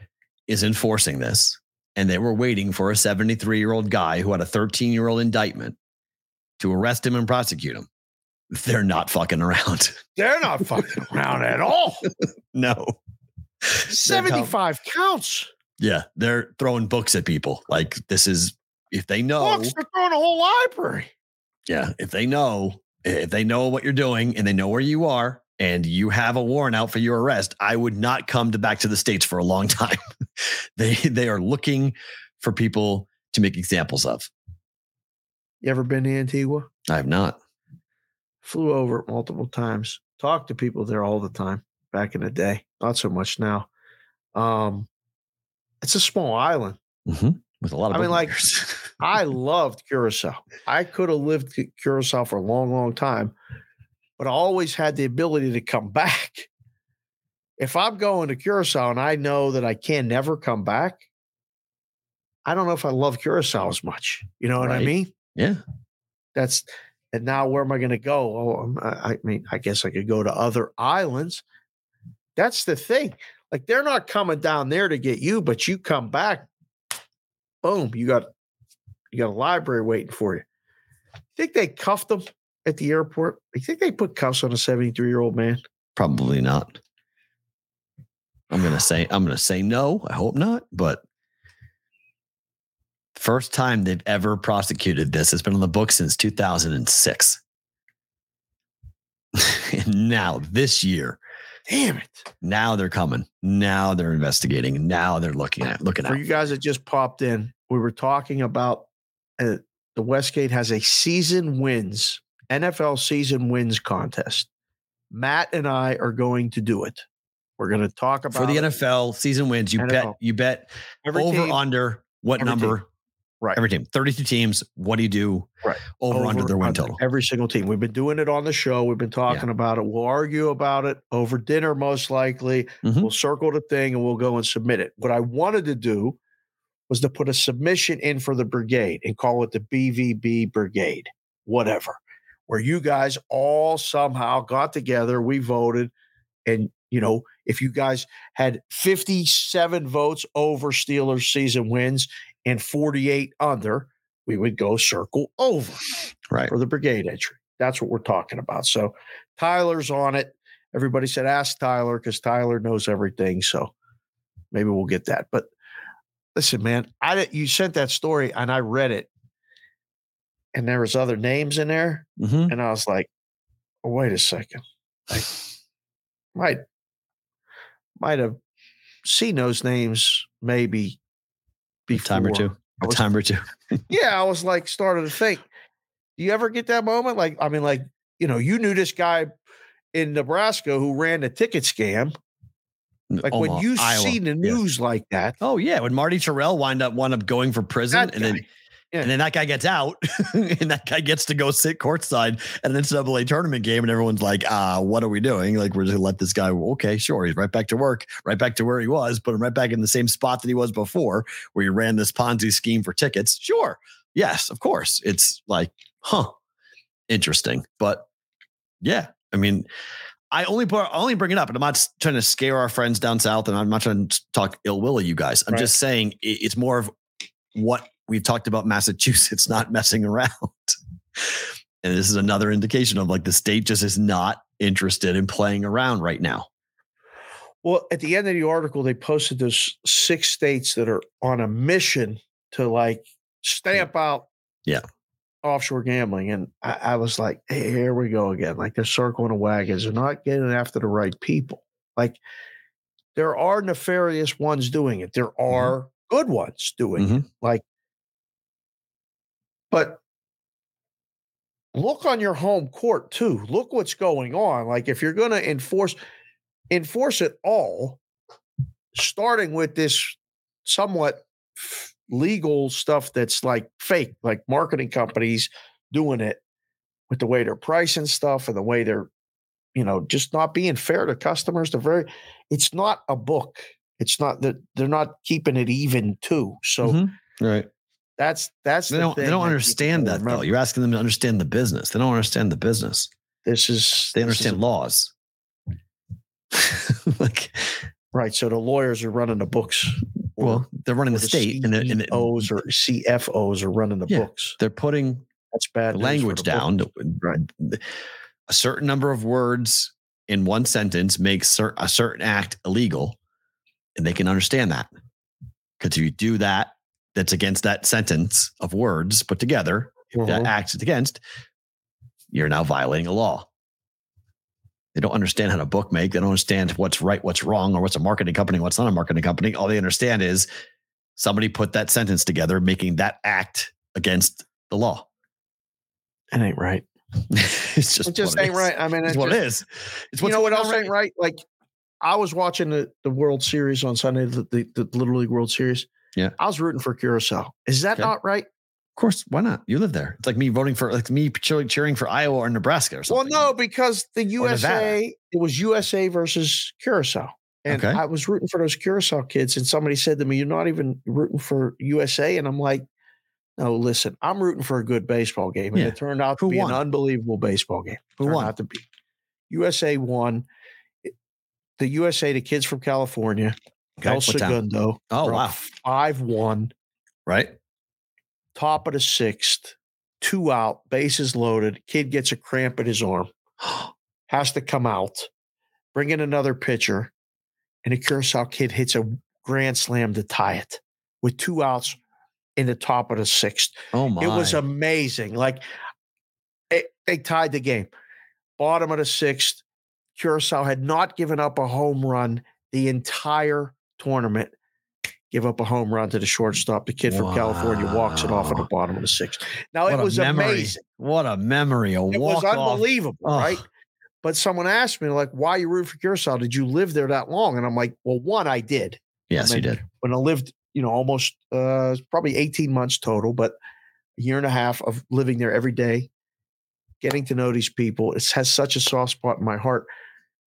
is enforcing this, and they were waiting for a 73 year old guy who had a 13 year old indictment to arrest him and prosecute him, they're not fucking around. They're not fucking around at all. no. 75 counts. Yeah, they're throwing books at people. Like this is if they know. They're throwing a whole library. Yeah, if they know, if they know what you're doing and they know where you are and you have a warrant out for your arrest, I would not come to back to the states for a long time. they they are looking for people to make examples of. You ever been to Antigua? I have not. Flew over it multiple times. Talked to people there all the time back in the day. Not so much now. Um, it's a small island. Mhm. With a lot of I mean, like- I loved Curacao. I could have lived Curacao for a long, long time, but I always had the ability to come back. If I'm going to Curacao and I know that I can never come back, I don't know if I love Curacao as much. You know what I mean? yeah. That's and now where am I going to go? Oh, I mean, I guess I could go to other islands. That's the thing. Like they're not coming down there to get you, but you come back, boom, you got you got a library waiting for you. you Think they cuffed them at the airport? You think they put cuffs on a 73 year old man? Probably not. I'm gonna say I'm gonna say no. I hope not, but first time they've ever prosecuted this. It's been on the book since 2006. and now this year, Damn it. now they're coming. Now they're investigating. Now they're looking at looking For at. you guys that just popped in, we were talking about uh, the Westgate has a season wins, NFL season wins contest. Matt and I are going to do it. We're going to talk about For the it. NFL season wins, you bet you bet Every over team- under what every team. number? Right. Every team. 32 teams. What do you do? Right. Over, under their win under, total. Every single team. We've been doing it on the show. We've been talking about it. We'll argue about it over dinner, most likely. Mhm. We'll circle the thing and we'll go and submit it. What I wanted to do was to put a submission in for the brigade and call it the BVB Brigade, whatever, where you guys all somehow got together. We voted. And, you know, if you guys had 57 votes over Steelers season wins and 48 under, we would go circle over Right. for the brigade entry. That's what we're talking about. So Tyler's on it. Everybody said ask Tyler because Tyler knows everything. So maybe we'll get that. But listen, man, I you sent that story and I read it, and there was other names in there, Mhm. and I was like, oh, wait a second, I might might have seen those names maybe A before. time or two. A was- time or two. yeah, I was like started to think. Do you ever get that moment? Like, I mean, like, you know, you knew this guy in Nebraska who ran the ticket scam. Like when you Iowa. see the Yeah. news like that, Oh yeah, when Marty Terrell wind up wound up going for prison, and then. Yeah. and then that guy gets out, and that guy gets to go sit courtside at an NCAA tournament game, and everyone's like, "Ah, what are we doing? Like, we're just gonna let this guy? Okay, sure, he's right back to work, right back to where he was, put him right back in the same spot that he was before, where he ran this Ponzi scheme for tickets. Sure, yes, of course. It's like, huh, interesting, but yeah, I mean, I only put, I only bring it up, and I'm not trying to scare our friends down south, and I'm not trying to talk ill will of you guys. I'm Right. just saying it's more of what we've talked about Massachusetts not messing around. And this is another indication of like the state just is not interested in playing around right now. well, at the end of the article, they posted those six states that are on a mission to like stamp out Yeah. Offshore gambling. And I, I was like, hey, here we go again. Like they're circling the wagons. They're not getting after the right people. Like there are nefarious ones doing it. There are good ones doing it. Mhm. Like, but look on your home court too. Look what's going on. Like if you're going to enforce enforce it all, starting with this somewhat f- legal stuff that's like fake, like marketing companies doing it with the way they're pricing stuff and the way they're, you know, just not being fair to customers. They're very, it's not a book. It's not that they're not keeping it even too. So Mhm. Right. that's that's They the don't they don't that understand that though. You're asking them to understand the business. They don't understand the business. This is They this is understand laws. like right. So the lawyers are running the books. Well, they're running or the state and, they're- and they're- CEOs or CFOs are running the Yeah. books. they're putting That's bad the language the down. Right. A certain number of words in one sentence makes a certain act illegal, and they can understand that. Because if you do that, that's against that sentence of words put together. If that mm-hmm. act is against, you're now violating a law. They don't understand how to book make. They don't understand what's right, what's wrong, or what's a marketing company, what's not a marketing company. All they understand is somebody put that sentence together, making that act against the law. It ain't right. it's just It just what ain't is. right. I mean, It's it's what just, it is. It's you know what else on ain't right? Like I was watching the, the World Series on Sunday, the, the, the Little League World Series. Yeah. I was rooting for Curacao. Is that Okay. not right? Of course, why not? You live there. It's like me voting for, like me cheering, for Iowa or Nebraska or something. Well, no, because the USA, it was USA versus Curacao. And Okay. I was rooting for those Curacao kids. And somebody said to me, You're not even rooting for USA. And I'm like, No, listen, I'm rooting for a good baseball game. And Yeah. it turned out to Who be won? an unbelievable baseball game. Who won? out to be USA won. The USA, the kids from California, Okay, El? Segundo. Oh, wow. 5 1, Right? Top of the sixth, two out, bases loaded. Kid gets a cramp in his arm. has to come out, bring in another pitcher, and the Curacao kid hits a grand slam to tie it with two outs in the top of the sixth. Oh my! It was amazing. Like it, they tied the game. Bottom of the sixth, Curacao had not given up a home run the entire tournament. Give up a home run to the shortstop. The kid from California walks it off at the bottom of the sixth. Now What it was amazing. What a memory! A It was off. unbelievable, Oh. right? But someone asked me, like, why you root for Curacao? Did you live there that long? And I'm like, well, one, I did. Yes, I you did. When I lived, you know, almost uh probably 18 months total, but a year and a half of living there every day, getting to know these people. It has such a soft spot in my heart.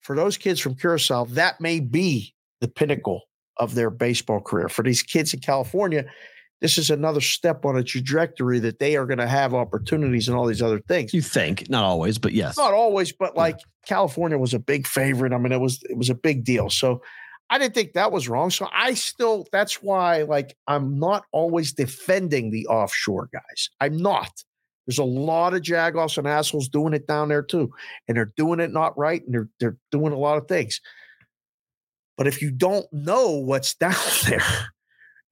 For those kids from Curacao, that may be the pinnacle of their baseball career. For these kids in California, this is another step on a trajectory that they are going to have opportunities and all these other things. You think not always, but yes. Not always, but like California was a big favorite. I mean, it was it was a big deal. So I didn't think that was wrong. So I still that's why like I'm not always defending the offshore guys. I'm not. There's a lot of jagoffs and assholes doing it down there too, and they're doing it not right, and they're they're doing a lot of things. But if you don't know what's down there,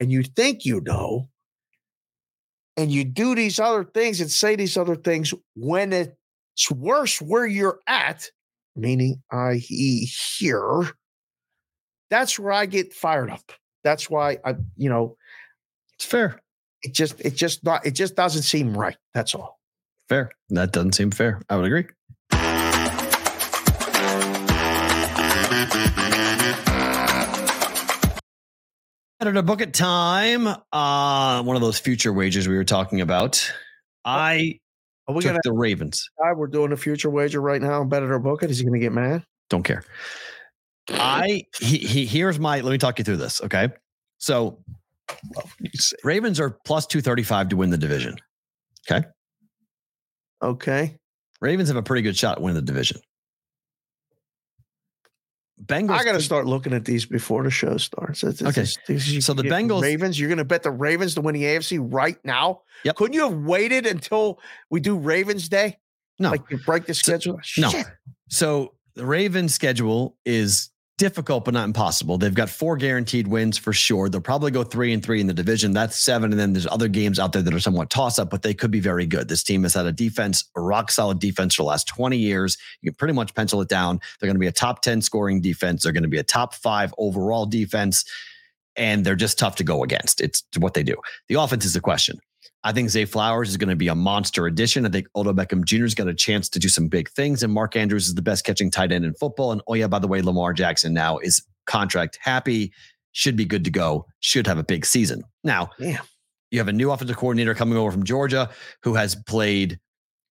and you think you know, and you do these other things and say these other things when it's worse where you're at, meaning i.e. here, that's where I get fired up. That's why I, you know, It's fair. it just it just not it just doesn't seem right. That's all. Fair. That doesn't seem fair. I would agree. Editor book it time. Uh, one of those future wagers we were talking about. I Are we took gonna the Ravens. we're doing a future wager right now? Bet it or book it. Is he gonna get mad? Don't care. I he, he here's my let me talk you through this. Okay. So Ravens are plus 235 to win the division. Okay. Okay. Ravens have a pretty good shot at winning the division. Bengals. I got to start looking at these before the show starts. It's- it's- Okay. it's- So the Bengals- Ravens. You're going to bet the Ravens to win the AFC right now? Yep. Couldn't you have waited until we do Ravens Day? No. Like you break the schedule? no. Shit. So the Ravens schedule is difficult but not impossible. They've got four guaranteed wins for sure. They'll probably go three and three in the division. That's seven. And then there's other games out there that are somewhat toss up, but they could be very good. This team has had a defense, a rock solid defense for the last 20 years. You can pretty much pencil it down. They're going to be a top 10 scoring defense. They're going to be a top five overall defense. And they're just tough to go against. It's what they do. The offense is the question. I think Zay Flowers is going to be a monster addition. I think Odell Beckham Jr.'s got a chance to do some big things, and Mark Andrews is the best catching tight end in football. And oh yeah, by the way, Lamar Jackson now is contract happy, should be good to go, should have a big season. Now, Damn. you have a new offensive coordinator coming over from Georgia who has played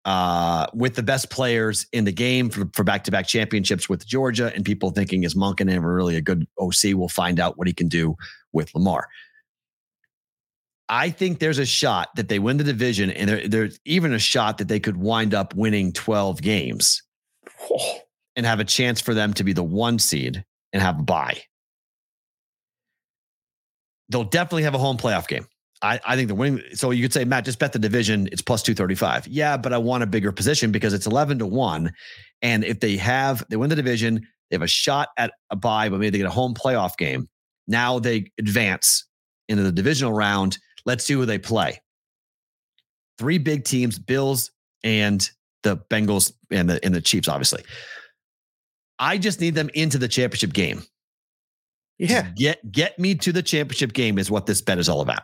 uh, with the best players in the game for, for back-to-back championships with Georgia, and people thinking is Monken ever really a good OC? We'll find out what he can do with Lamar. I think there's a shot that they win the division, and there, there's even a shot that they could wind up winning 12 games and have a chance for them to be the one seed and have a bye. They'll definitely have a home playoff game. I, I think the winning. So you could say, Matt, just bet the division. It's plus 235. Yeah, but I want a bigger position because it's 11 to 1. And if they have, they win the division, they have a shot at a bye, but maybe they get a home playoff game. Now they advance into the divisional round. Let's see who they play. Three big teams, Bills and the Bengals and the and the Chiefs, obviously. I just need them into the championship game. Yeah. Get get me to the championship game is what this bet is all about.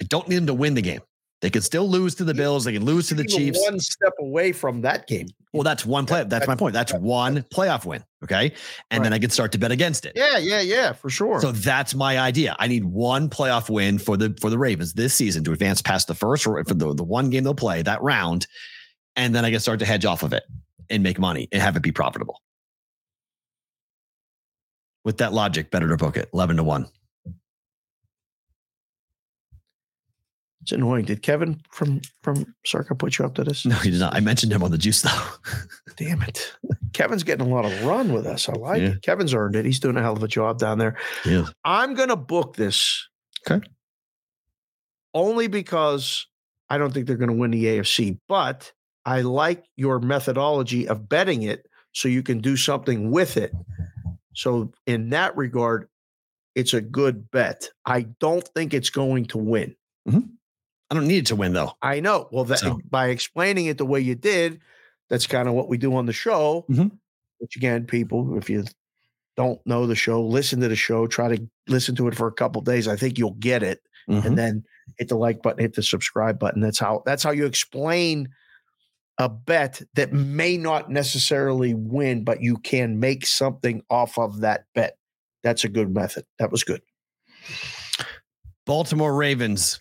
I don't need them to win the game. They can still lose to the Bills. They can lose to the Chiefs. One step away from that game. Well, that's one play. That's my point. That's one playoff win. Okay. And then I can start to bet against it. Yeah, yeah, yeah, for sure. So that's my idea. I need one playoff win for the for the Ravens this season to advance past the first or for the, the one game they'll play that round. And then I can start to hedge off of it and make money and have it be profitable. With that logic, better to book it 11 to 1. It's annoying. Did Kevin from from Circa put you up to this? No, he did not. I mentioned him on the juice though. Damn it. Kevin's getting a lot of run with us. I like Yeah. it. Kevin's earned it. He's doing a hell of a job down there. Yeah. I'm going to book this. Okay. Only because I don't think they're going to win the AFC, but I like your methodology of betting it so you can do something with it. So, in that regard, it's a good bet. I don't think it's going to win. Mm-hmm. I don't need it to win though. I know. Well, that, So- by explaining it the way you did, that's kind of what we do on the show. Mhm. Which again, people, if you don't know the show, listen to the show. Try to listen to it for a couple days. I think you'll get it, Mhm. and then hit the like button, hit the subscribe button. That's how. That's how you explain a bet that may not necessarily win, but you can make something off of that bet. That's a good method. That was good. Baltimore Ravens.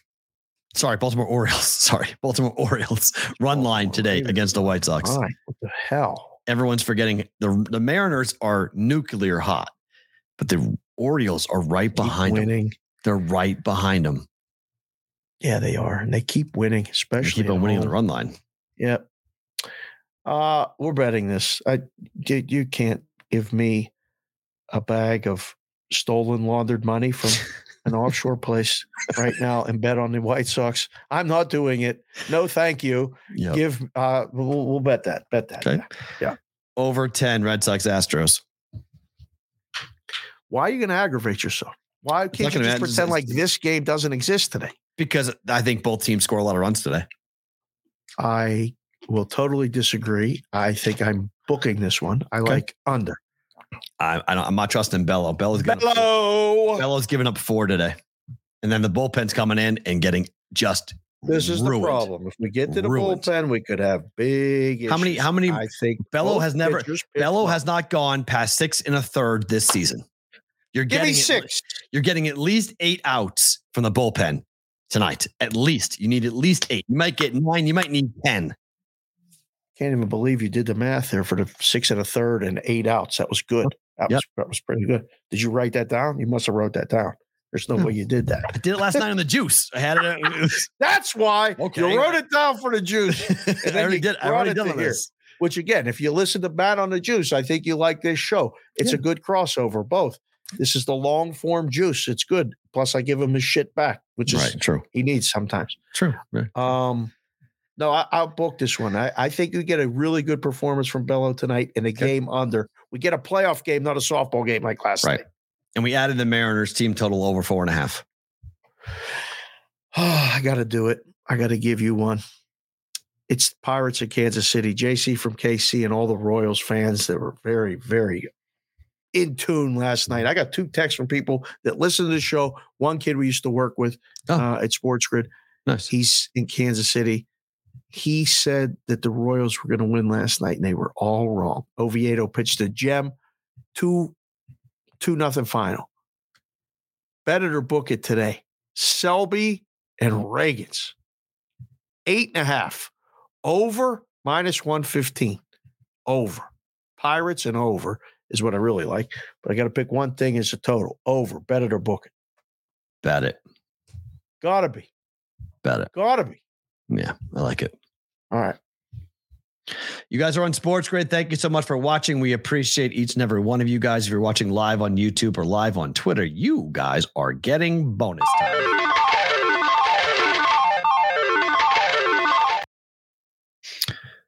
Sorry, Baltimore Orioles. Sorry, Baltimore Orioles run line today against the White Sox. What the hell? Everyone's forgetting the the Mariners are nuclear hot, but the Orioles are right Keep behind them. winning. They're right behind them. Yeah, they are, and they keep winning, They especially keep on winning the run line. Yep. Uh, we're betting this. I you, you can't give me a bag of stolen laundered money from an offshore place right now and bet on the White Sox. I'm not doing it. No, thank you. Yeah. Give uh we'll, we'll bet that. Bet that. Okay. Yeah. Over 10 Red Sox Astros. Why are you going to aggravate yourself? Why can't you just pretend like this game doesn't exist today? Because I think both teams score a lot of runs today. I will totally disagree. I think I'm booking this one. I like under. I, I don't, I'm not trusting Bello. Bello's giving up, Bello's giving up four today. And then the bullpen's coming in and getting just This is ruined. the problem. If we get to the Ruined. bullpen, we could have big. How many- how many- I think Bello has never- Bello has not gone past six and a third this season. You're Give getting me at- six. you're getting at least eight outs from the bullpen tonight. At least you need at least eight. You might get nine. You might need ten. Can't even believe you did the math there for the six and a third and eight outs. That was good. That Yep. was that was pretty good. Did you write that down? You must have wrote that down. There's no No. way you did that. I did it last night on the juice. I had it. it was- That's why Okay. you wrote it down for the juice. I already did. I already here. this. Which again, if you listen to Bat on the Juice, I think you like this show. It's a good crossover. Both. This is the long form juice. It's good. Plus, I give him his shit back, which is Right. True. he needs sometimes. True. Right. Um, no, I, I'll book this one. I, I think we get a really good performance from Bello tonight in a Okay. game under. We get a playoff game, not a softball game like last Right. night. And we added the Mariners team total over four and a half. I got to do it. I got to give you one. It's Pirates of Kansas City. JC from KC and all the Royals fans that were very, very in tune last night. I got two texts from people that listen to the show. One kid we used to work with Oh. uh, at Sports Grid. Nice. He's in Kansas City. He said that the Royals were going to win last night, and they were all wrong. Oviedo pitched a gem, two, two nothing final. Bet it or book it today. Selby and Reagan's eight and a half over minus one fifteen over Pirates and over is what I really like. But I got to pick one thing as a total over. Bet it or book it. Bet it. Gotta be. Bet it. Gotta be. Yeah. I like it. All right. You guys are on Sports Grid. Thank you so much for watching. We appreciate each and every one of you guys. If you're watching live on YouTube or live on Twitter, you guys are getting bonus time.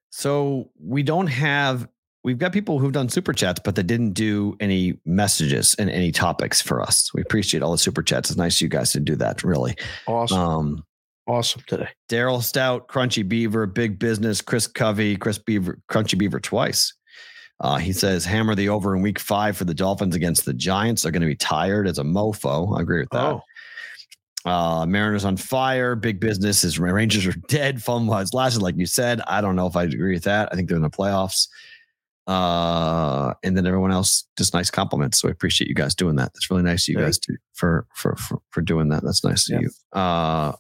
So we don't have, we've got people who've done super chats, but they didn't do any messages and any topics for us. We appreciate all the super chats. It's nice of you guys to do that, really. Awesome. Um, awesome today. Daryl Stout, Crunchy Beaver, Big Business, Chris Covey, Chris Beaver, Crunchy Beaver twice. Uh, he says, hammer the over in week five for the Dolphins against the Giants. They're going to be tired as a mofo. I agree with that. Oh, Uh, Mariners on fire. Big business. His Rangers are dead. Fun was lasted, like you said. I don't know if I agree with that. I think they're in the playoffs. Uh, and then everyone else, just nice compliments. So I appreciate you guys doing that. That's really nice of you guys to, for, for for for doing that. That's nice Yeah. of you. Uh,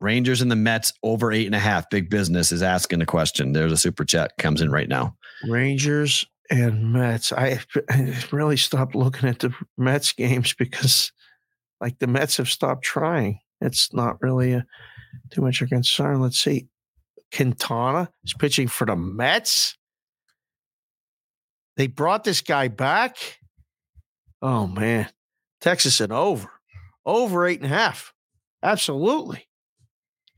Rangers and the Mets over eight and a half. Big business is asking the question. There's a super chat comes in right now. Rangers and Mets. I, I really stopped looking at the Mets games because, like, the Mets have stopped trying. It's not really a, too much of a concern. Let's see. Quintana is pitching for the Mets. They brought this guy back. Oh man, Texas and over, over eight and a half. Absolutely,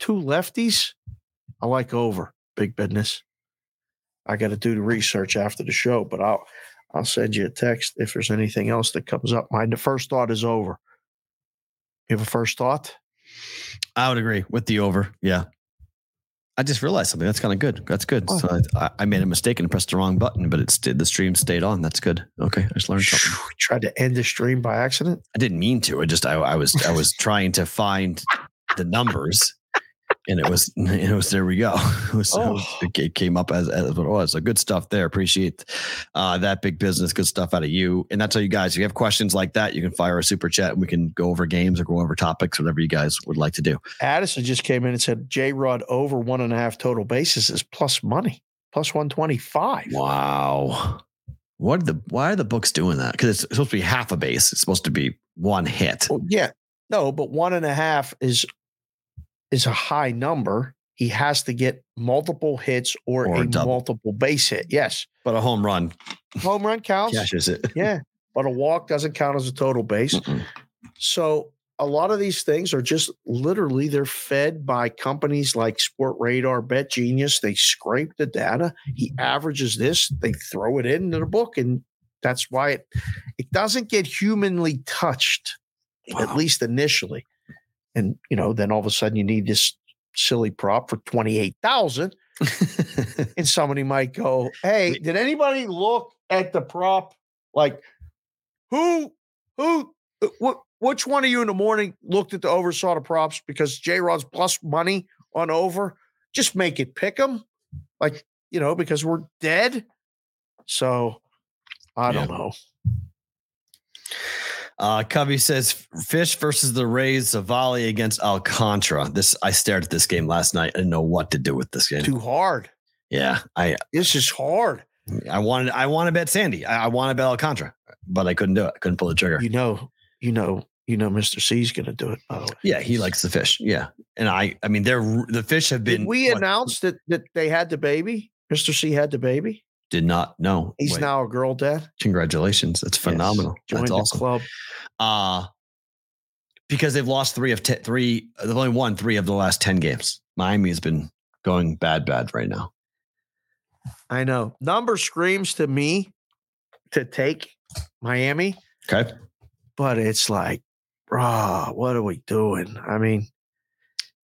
two lefties. I like over big business. I got to do the research after the show, but I'll I'll send you a text if there's anything else that comes up. My first thought is over. You have a first thought? I would agree with the over. Yeah. I just realized something. That's kind of good. That's good. Oh. So I, I made a mistake and pressed the wrong button, but it's the stream stayed on. That's good. Okay, I just learned something. Phew, Tried to end the stream by accident. I didn't mean to. I just I, I was I was trying to find the numbers, and it was it was there we go. It, was, it, was- Oh. it came up as, as what it was. So good stuff there. Appreciate uh, that big business. Good stuff out of you. And that's all you guys. If you have questions like that, you can fire a super chat. and We can go over games or go over topics, whatever you guys would like to do. Addison just came in and said J Rod over one and a half total bases is plus money, plus 125. Wow. What the why are the books doing that? Because it's supposed to be half a base. It's supposed to be one hit. Well, yeah. No, but one and a half is is a high number. He has to get multiple hits or, Or a double. multiple base hit. Yes. But a home run Home run counts. cashes it. Yeah. But a walk doesn't count as a total base. Mm-mm. So a lot of these things are just literally they're fed by companies like Sportradar, Bet Genius. They scrape the data. He mm-hmm. averages this, they throw it into the book, and that's why it it doesn't get humanly touched, at least initially. And you know, then all of a sudden you need this silly prop for twenty eight thousand, and somebody might go, "Hey, did anybody look at the prop? Like, who, who, uh, what, which one of you in the morning looked at the oversaw the props because J Rod's plus money on over? Just make it pick them, like you know, because we're dead. So I don't know. Uh, Covey says Fish versus the Rays, Zavali against Alcantara. This I stared at this game last night. I didn't know what to do with this game. Too hard. Yeah, I This is hard. I wanted I want to bet Sandy. I, I want to bet Alcantara, but I couldn't do it. I couldn't pull the trigger. You know, you know, you know, Mr. C's going to do it. By the way. Yeah, he likes the fish. Yeah, and I I mean they're the fish have been. Did we what, announce that that they had the baby? Mr. C had the baby. Did not know. He's Wait, now a girl dad. congratulations. That's phenomenal. Yes. That's the awesome. club. Uh because they've lost three of three. They've only won three of the last ten games. Miami has been going bad, bad right now. I know. Number screams to me to take Miami, Okay, but it's like, bruh, what are we doing? I mean,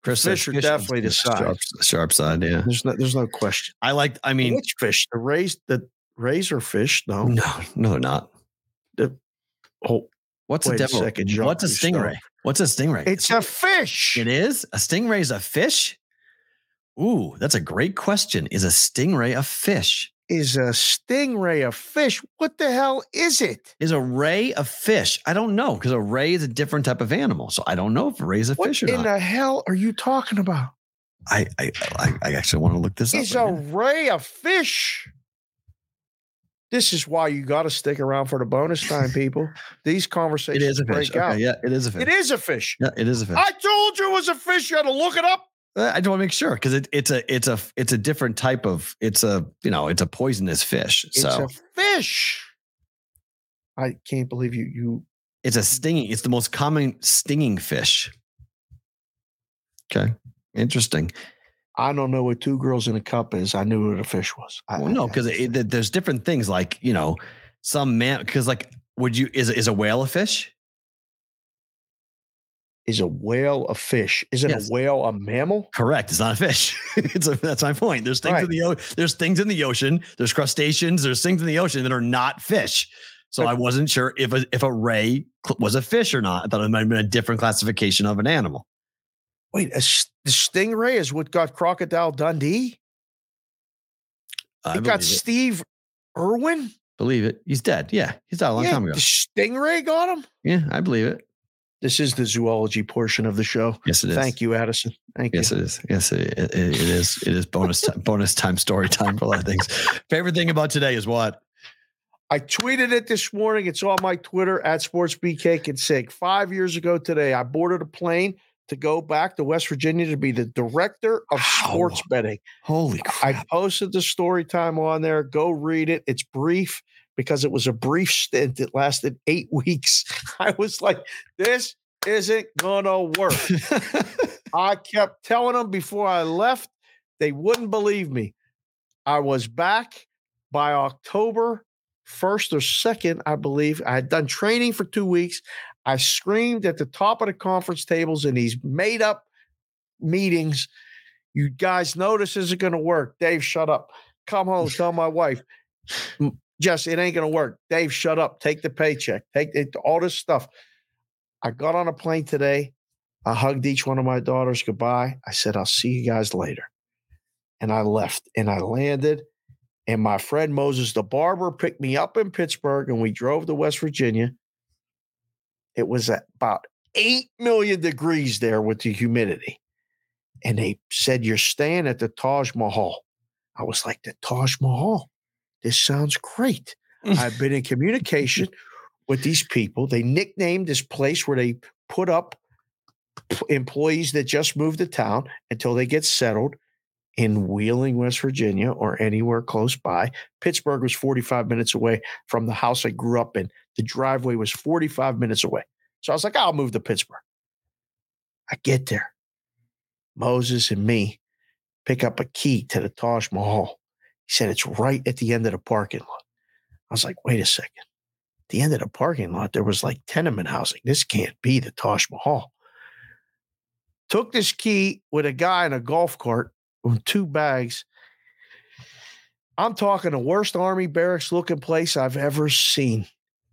Chris Fish are definitely the side. sharp, sharp side. Yeah, there's no there's no question. I like. I mean, Which fish? The rays, the razor fish? No. no, no, they're not. Oh, What's a a devil? second, Jacques What's a stingray? What's a stingray? it's a fish. It is a stingray is a fish. Ooh, that's a great question. Is a stingray a fish? Is a stingray a fish? What the hell is it? Is a ray a fish? I don't know because a ray is a different type of animal. So I don't know if a ray is a What fish or not. What in not. the hell are you talking about? I, I I I actually want to look this up. Is up. a now. ray a fish? This is why you got to stick around for the bonus time, people. These conversations is a fish. break out. Okay, yeah, it is a fish. It is a fish. Yeah, it is a fish. I told you it was a fish. You had to look it up. Uh, I just want to make sure because it, it's a it's a it's a different type of it's a you know it's a poisonous fish. It's so a fish. I can't believe you. You it's a stinging. It's the most common stinging fish. Okay, interesting. I don't know what two girls in a cup is. I knew what a fish was. I, Well, no, because there's different things like you know some man because like would you is is a whale a fish? Is a whale a fish? Isn't Yes. a whale a mammal? Correct. It's not a fish. it's a, that's my point. There's things in the there's things in the ocean. There's crustaceans. There's things in the ocean that are not fish. So I wasn't sure if a, if a ray was a fish or not. I thought it might have been a different classification of an animal. Wait, a stingray is what got Crocodile Dundee. I It got it. Steve Irwin. Believe it. He's dead. Yeah, he's died a long yeah, time ago. the stingray got him. Yeah, I believe it. This is the zoology portion of the show. Yes, it is. Thank you, Addison. Thank Yes, you. it is. Yes, it, it, it is. It is bonus time, bonus time, story time for a lot of things. Favorite thing about today is what? I tweeted it this morning. It's on my Twitter at SportsBK and Sig. Five years ago today, I boarded a plane to go back to West Virginia to be the director of sports betting. Holy crap. I posted the story time on there. Go read it. It's brief because it was a brief stint. It lasted eight weeks. I was like, this isn't gonna work. I kept telling them before I left, they wouldn't believe me. I was back by October 1st or 2nd, I believe. I had done training for two weeks. I screamed at the top of the conference tables in these made up meetings. You guys know this isn't going to work. Dave, shut up. Come home, tell my wife. "M- Jess, it ain't to work. Dave, shut up. Take the paycheck. Take it, all this stuff. I got on a plane today. I hugged each one of my daughters goodbye. I said, I'll see you guys later. And I left and I landed. And my friend Moses, the barber, picked me up in Pittsburgh and we drove to West Virginia. It was about 8 million degrees there with the humidity. And they said, You're staying at the Taj Mahal. I was like, The Taj Mahal. This sounds great. I've been in communication with these people. They nicknamed this place where they put up employees that just moved to town until they get settled in Wheeling, West Virginia, or anywhere close by. Pittsburgh was 45 minutes away from the house I grew up in. The driveway was 45 minutes away. So I was like, I'll move to Pittsburgh. I get there. Moses and me pick up a key to the Taj Mahal. He said, It's right at the end of the parking lot. I was like, Wait a second. At the end of the parking lot, there was like tenement housing. This can't be the Taj Mahal. Took this key with a guy in a golf cart with two bags. I'm talking the worst army barracks looking place I've ever seen.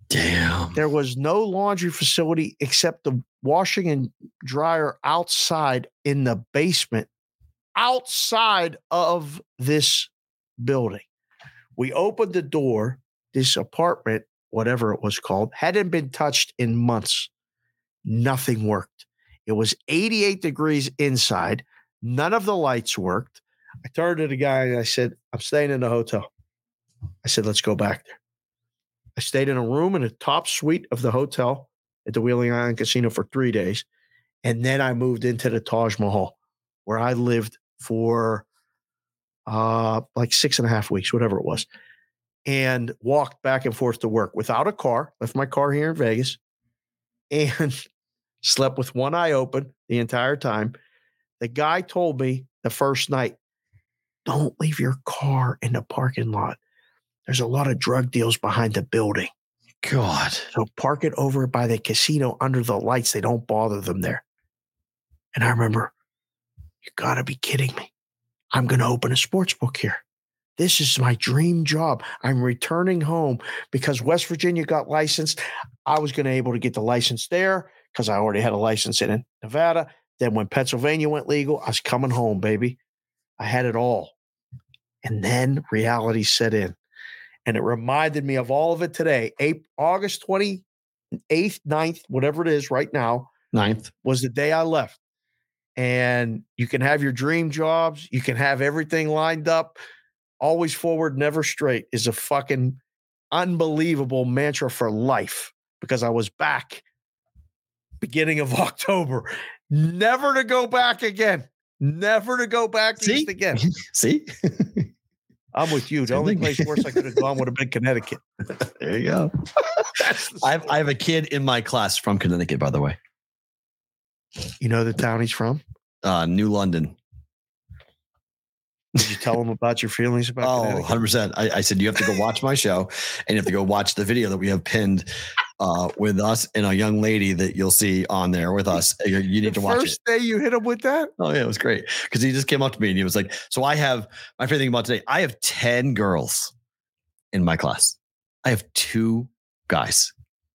Damn. There was no laundry facility except the washing and dryer outside in the basement, outside of this building. We opened the door. This apartment, whatever it was called, hadn't been touched in months. Nothing worked. It was 88 degrees inside. None of the lights worked. I turned to the guy and I said, I'm staying in the hotel. I said, let's go back there. I stayed in a room in the top suite of the hotel at the Wheeling Island Casino for three days. And then I moved into the Taj Mahal, where I lived for uh, like six and a half weeks, whatever it was, and walked back and forth to work without a car, left my car here in Vegas, and slept with one eye open the entire time. The guy told me the first night, don't leave your car in the parking lot. There's a lot of drug deals behind the building. God. So park it over by the casino under the lights. They don't bother them there. And I remember, you got to be kidding me. I'm going to open a sports book here. This is my dream job. I'm returning home because West Virginia got licensed. I was going to able to get the license there because I already had a license in Nevada. Then when Pennsylvania went legal, I was coming home, baby. I had it all. And then reality set in. And it reminded me of all of it today. April, August 28th, 9th, whatever it is right now, Ninth. was the day I left. And you can have your dream jobs, you can have everything lined up. Always forward, never straight is a fucking unbelievable mantra for life because I was back beginning of October. Never to go back again. Never to go back See? east again. See? I'm with you. The only place worse I could have gone would have been Connecticut. there you go. The I have, I have a kid in my class from Connecticut, by the way. You know the town he's from? Uh, New London. Did you tell him about your feelings about Oh, 100%. I, I said, you have to go watch my show and you have to go watch the video that we have pinned uh, with us and a young lady that you'll see on there with us. You you need the to watch it. first day you hit him with that? Oh yeah, it was great because he just came up to me and he was like, "So I have my favorite thing about today. I have ten girls in my class. I have two guys,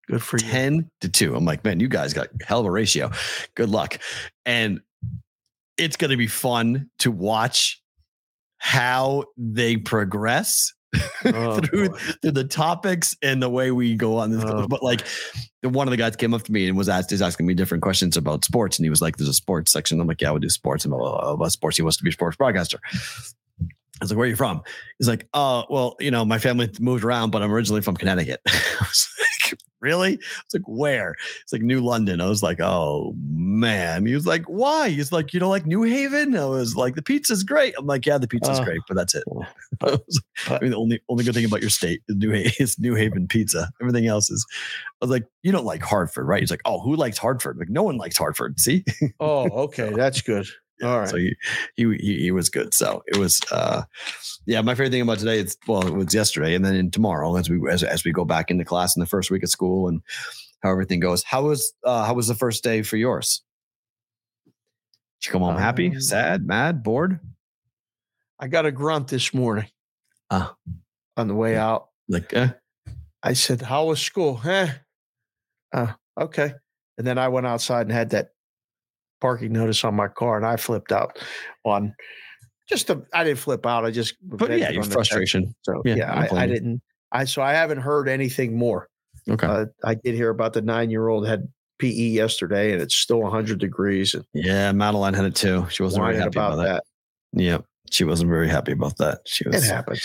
Good for you. ten to two. I'm like, man, you guys got hell of a ratio. Good luck, and it's going to be fun to watch how they progress Oh, through through the topics and the way we go on this. Oh, but like, one of the guys came up to me and was asked, is asking me different questions about sports, and he was like, "There's a sports section." I'm like, "Yeah, we do sports and blah, sports." He wants to be a sports broadcaster. I was like, "Where are you from?" He's like, "Oh, well, you know, my family moved around, but I'm originally from Connecticut." I was like, "Really?" It's like, "Where?" It's like New London. I was like, "Oh man." He was like, "Why?" He's like, "You know, like New Haven." I was like, "The pizza's great." I'm like, "Yeah, the pizza's Oh. great, but that's it." I like, I mean, the only only good thing about your state is New Haven, is New Haven pizza. Everything else is. I was like, "You don't like Hartford, right?" He's like, "Oh, who likes Hartford?" Like, no one likes Hartford. See, Oh, okay. That's good. All right. so he, he he he was good. So it was uh yeah, my favorite thing about today it's well, it was yesterday and then in tomorrow as we as, as we go back into class in the first week of school and how everything goes. How was uh how was the first day for yours? Did you come home happy, Um, sad, mad, bored? I got a grunt this morning Ah. on the way out. Like eh, I said, How was school? Eh. Uh, okay. And then I went outside and had that parking notice on my car and I flipped out on just a, I didn't flip out. I just, but yeah, your frustration. So Yeah, yeah, I I, I didn't, I, so I haven't heard anything more. Okay. Uh, I did hear about the nine year old had PE yesterday and it's still 100 degrees and yeah, Madeline had it too. She wasn't very happy about about, that. that. Yeah. She wasn't very happy about that. She was. It happens.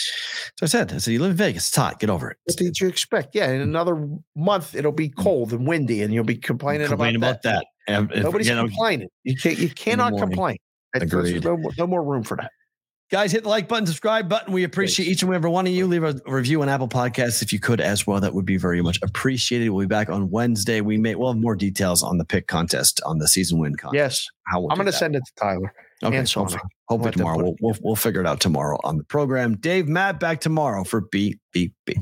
So I said, I said, you live in Vegas, it's hot, get over it. What did you expect? Yeah, in another month it'll be cold and windy, and you'll be complaining, Complain about, about that. And if- Nobody's you know, complaining. You can't. You cannot morning. complain. That's- there's Agreed. No, more- no more room for that. Guys, hit the like button, subscribe button. We appreciate each and every one of you. Leave a review on Apple Podcasts if you could as well. That would be very much appreciated. We'll be back on Wednesday. We may we'll have more details on the pick contest on the season win contest. Yes, How we'll I'm going to send it to Tyler. okay, and hopefully, Sonic. hopefully tomorrow. We'll, we'll we'll figure it out tomorrow on the program. Dave, Matt, back tomorrow for beep beep beep.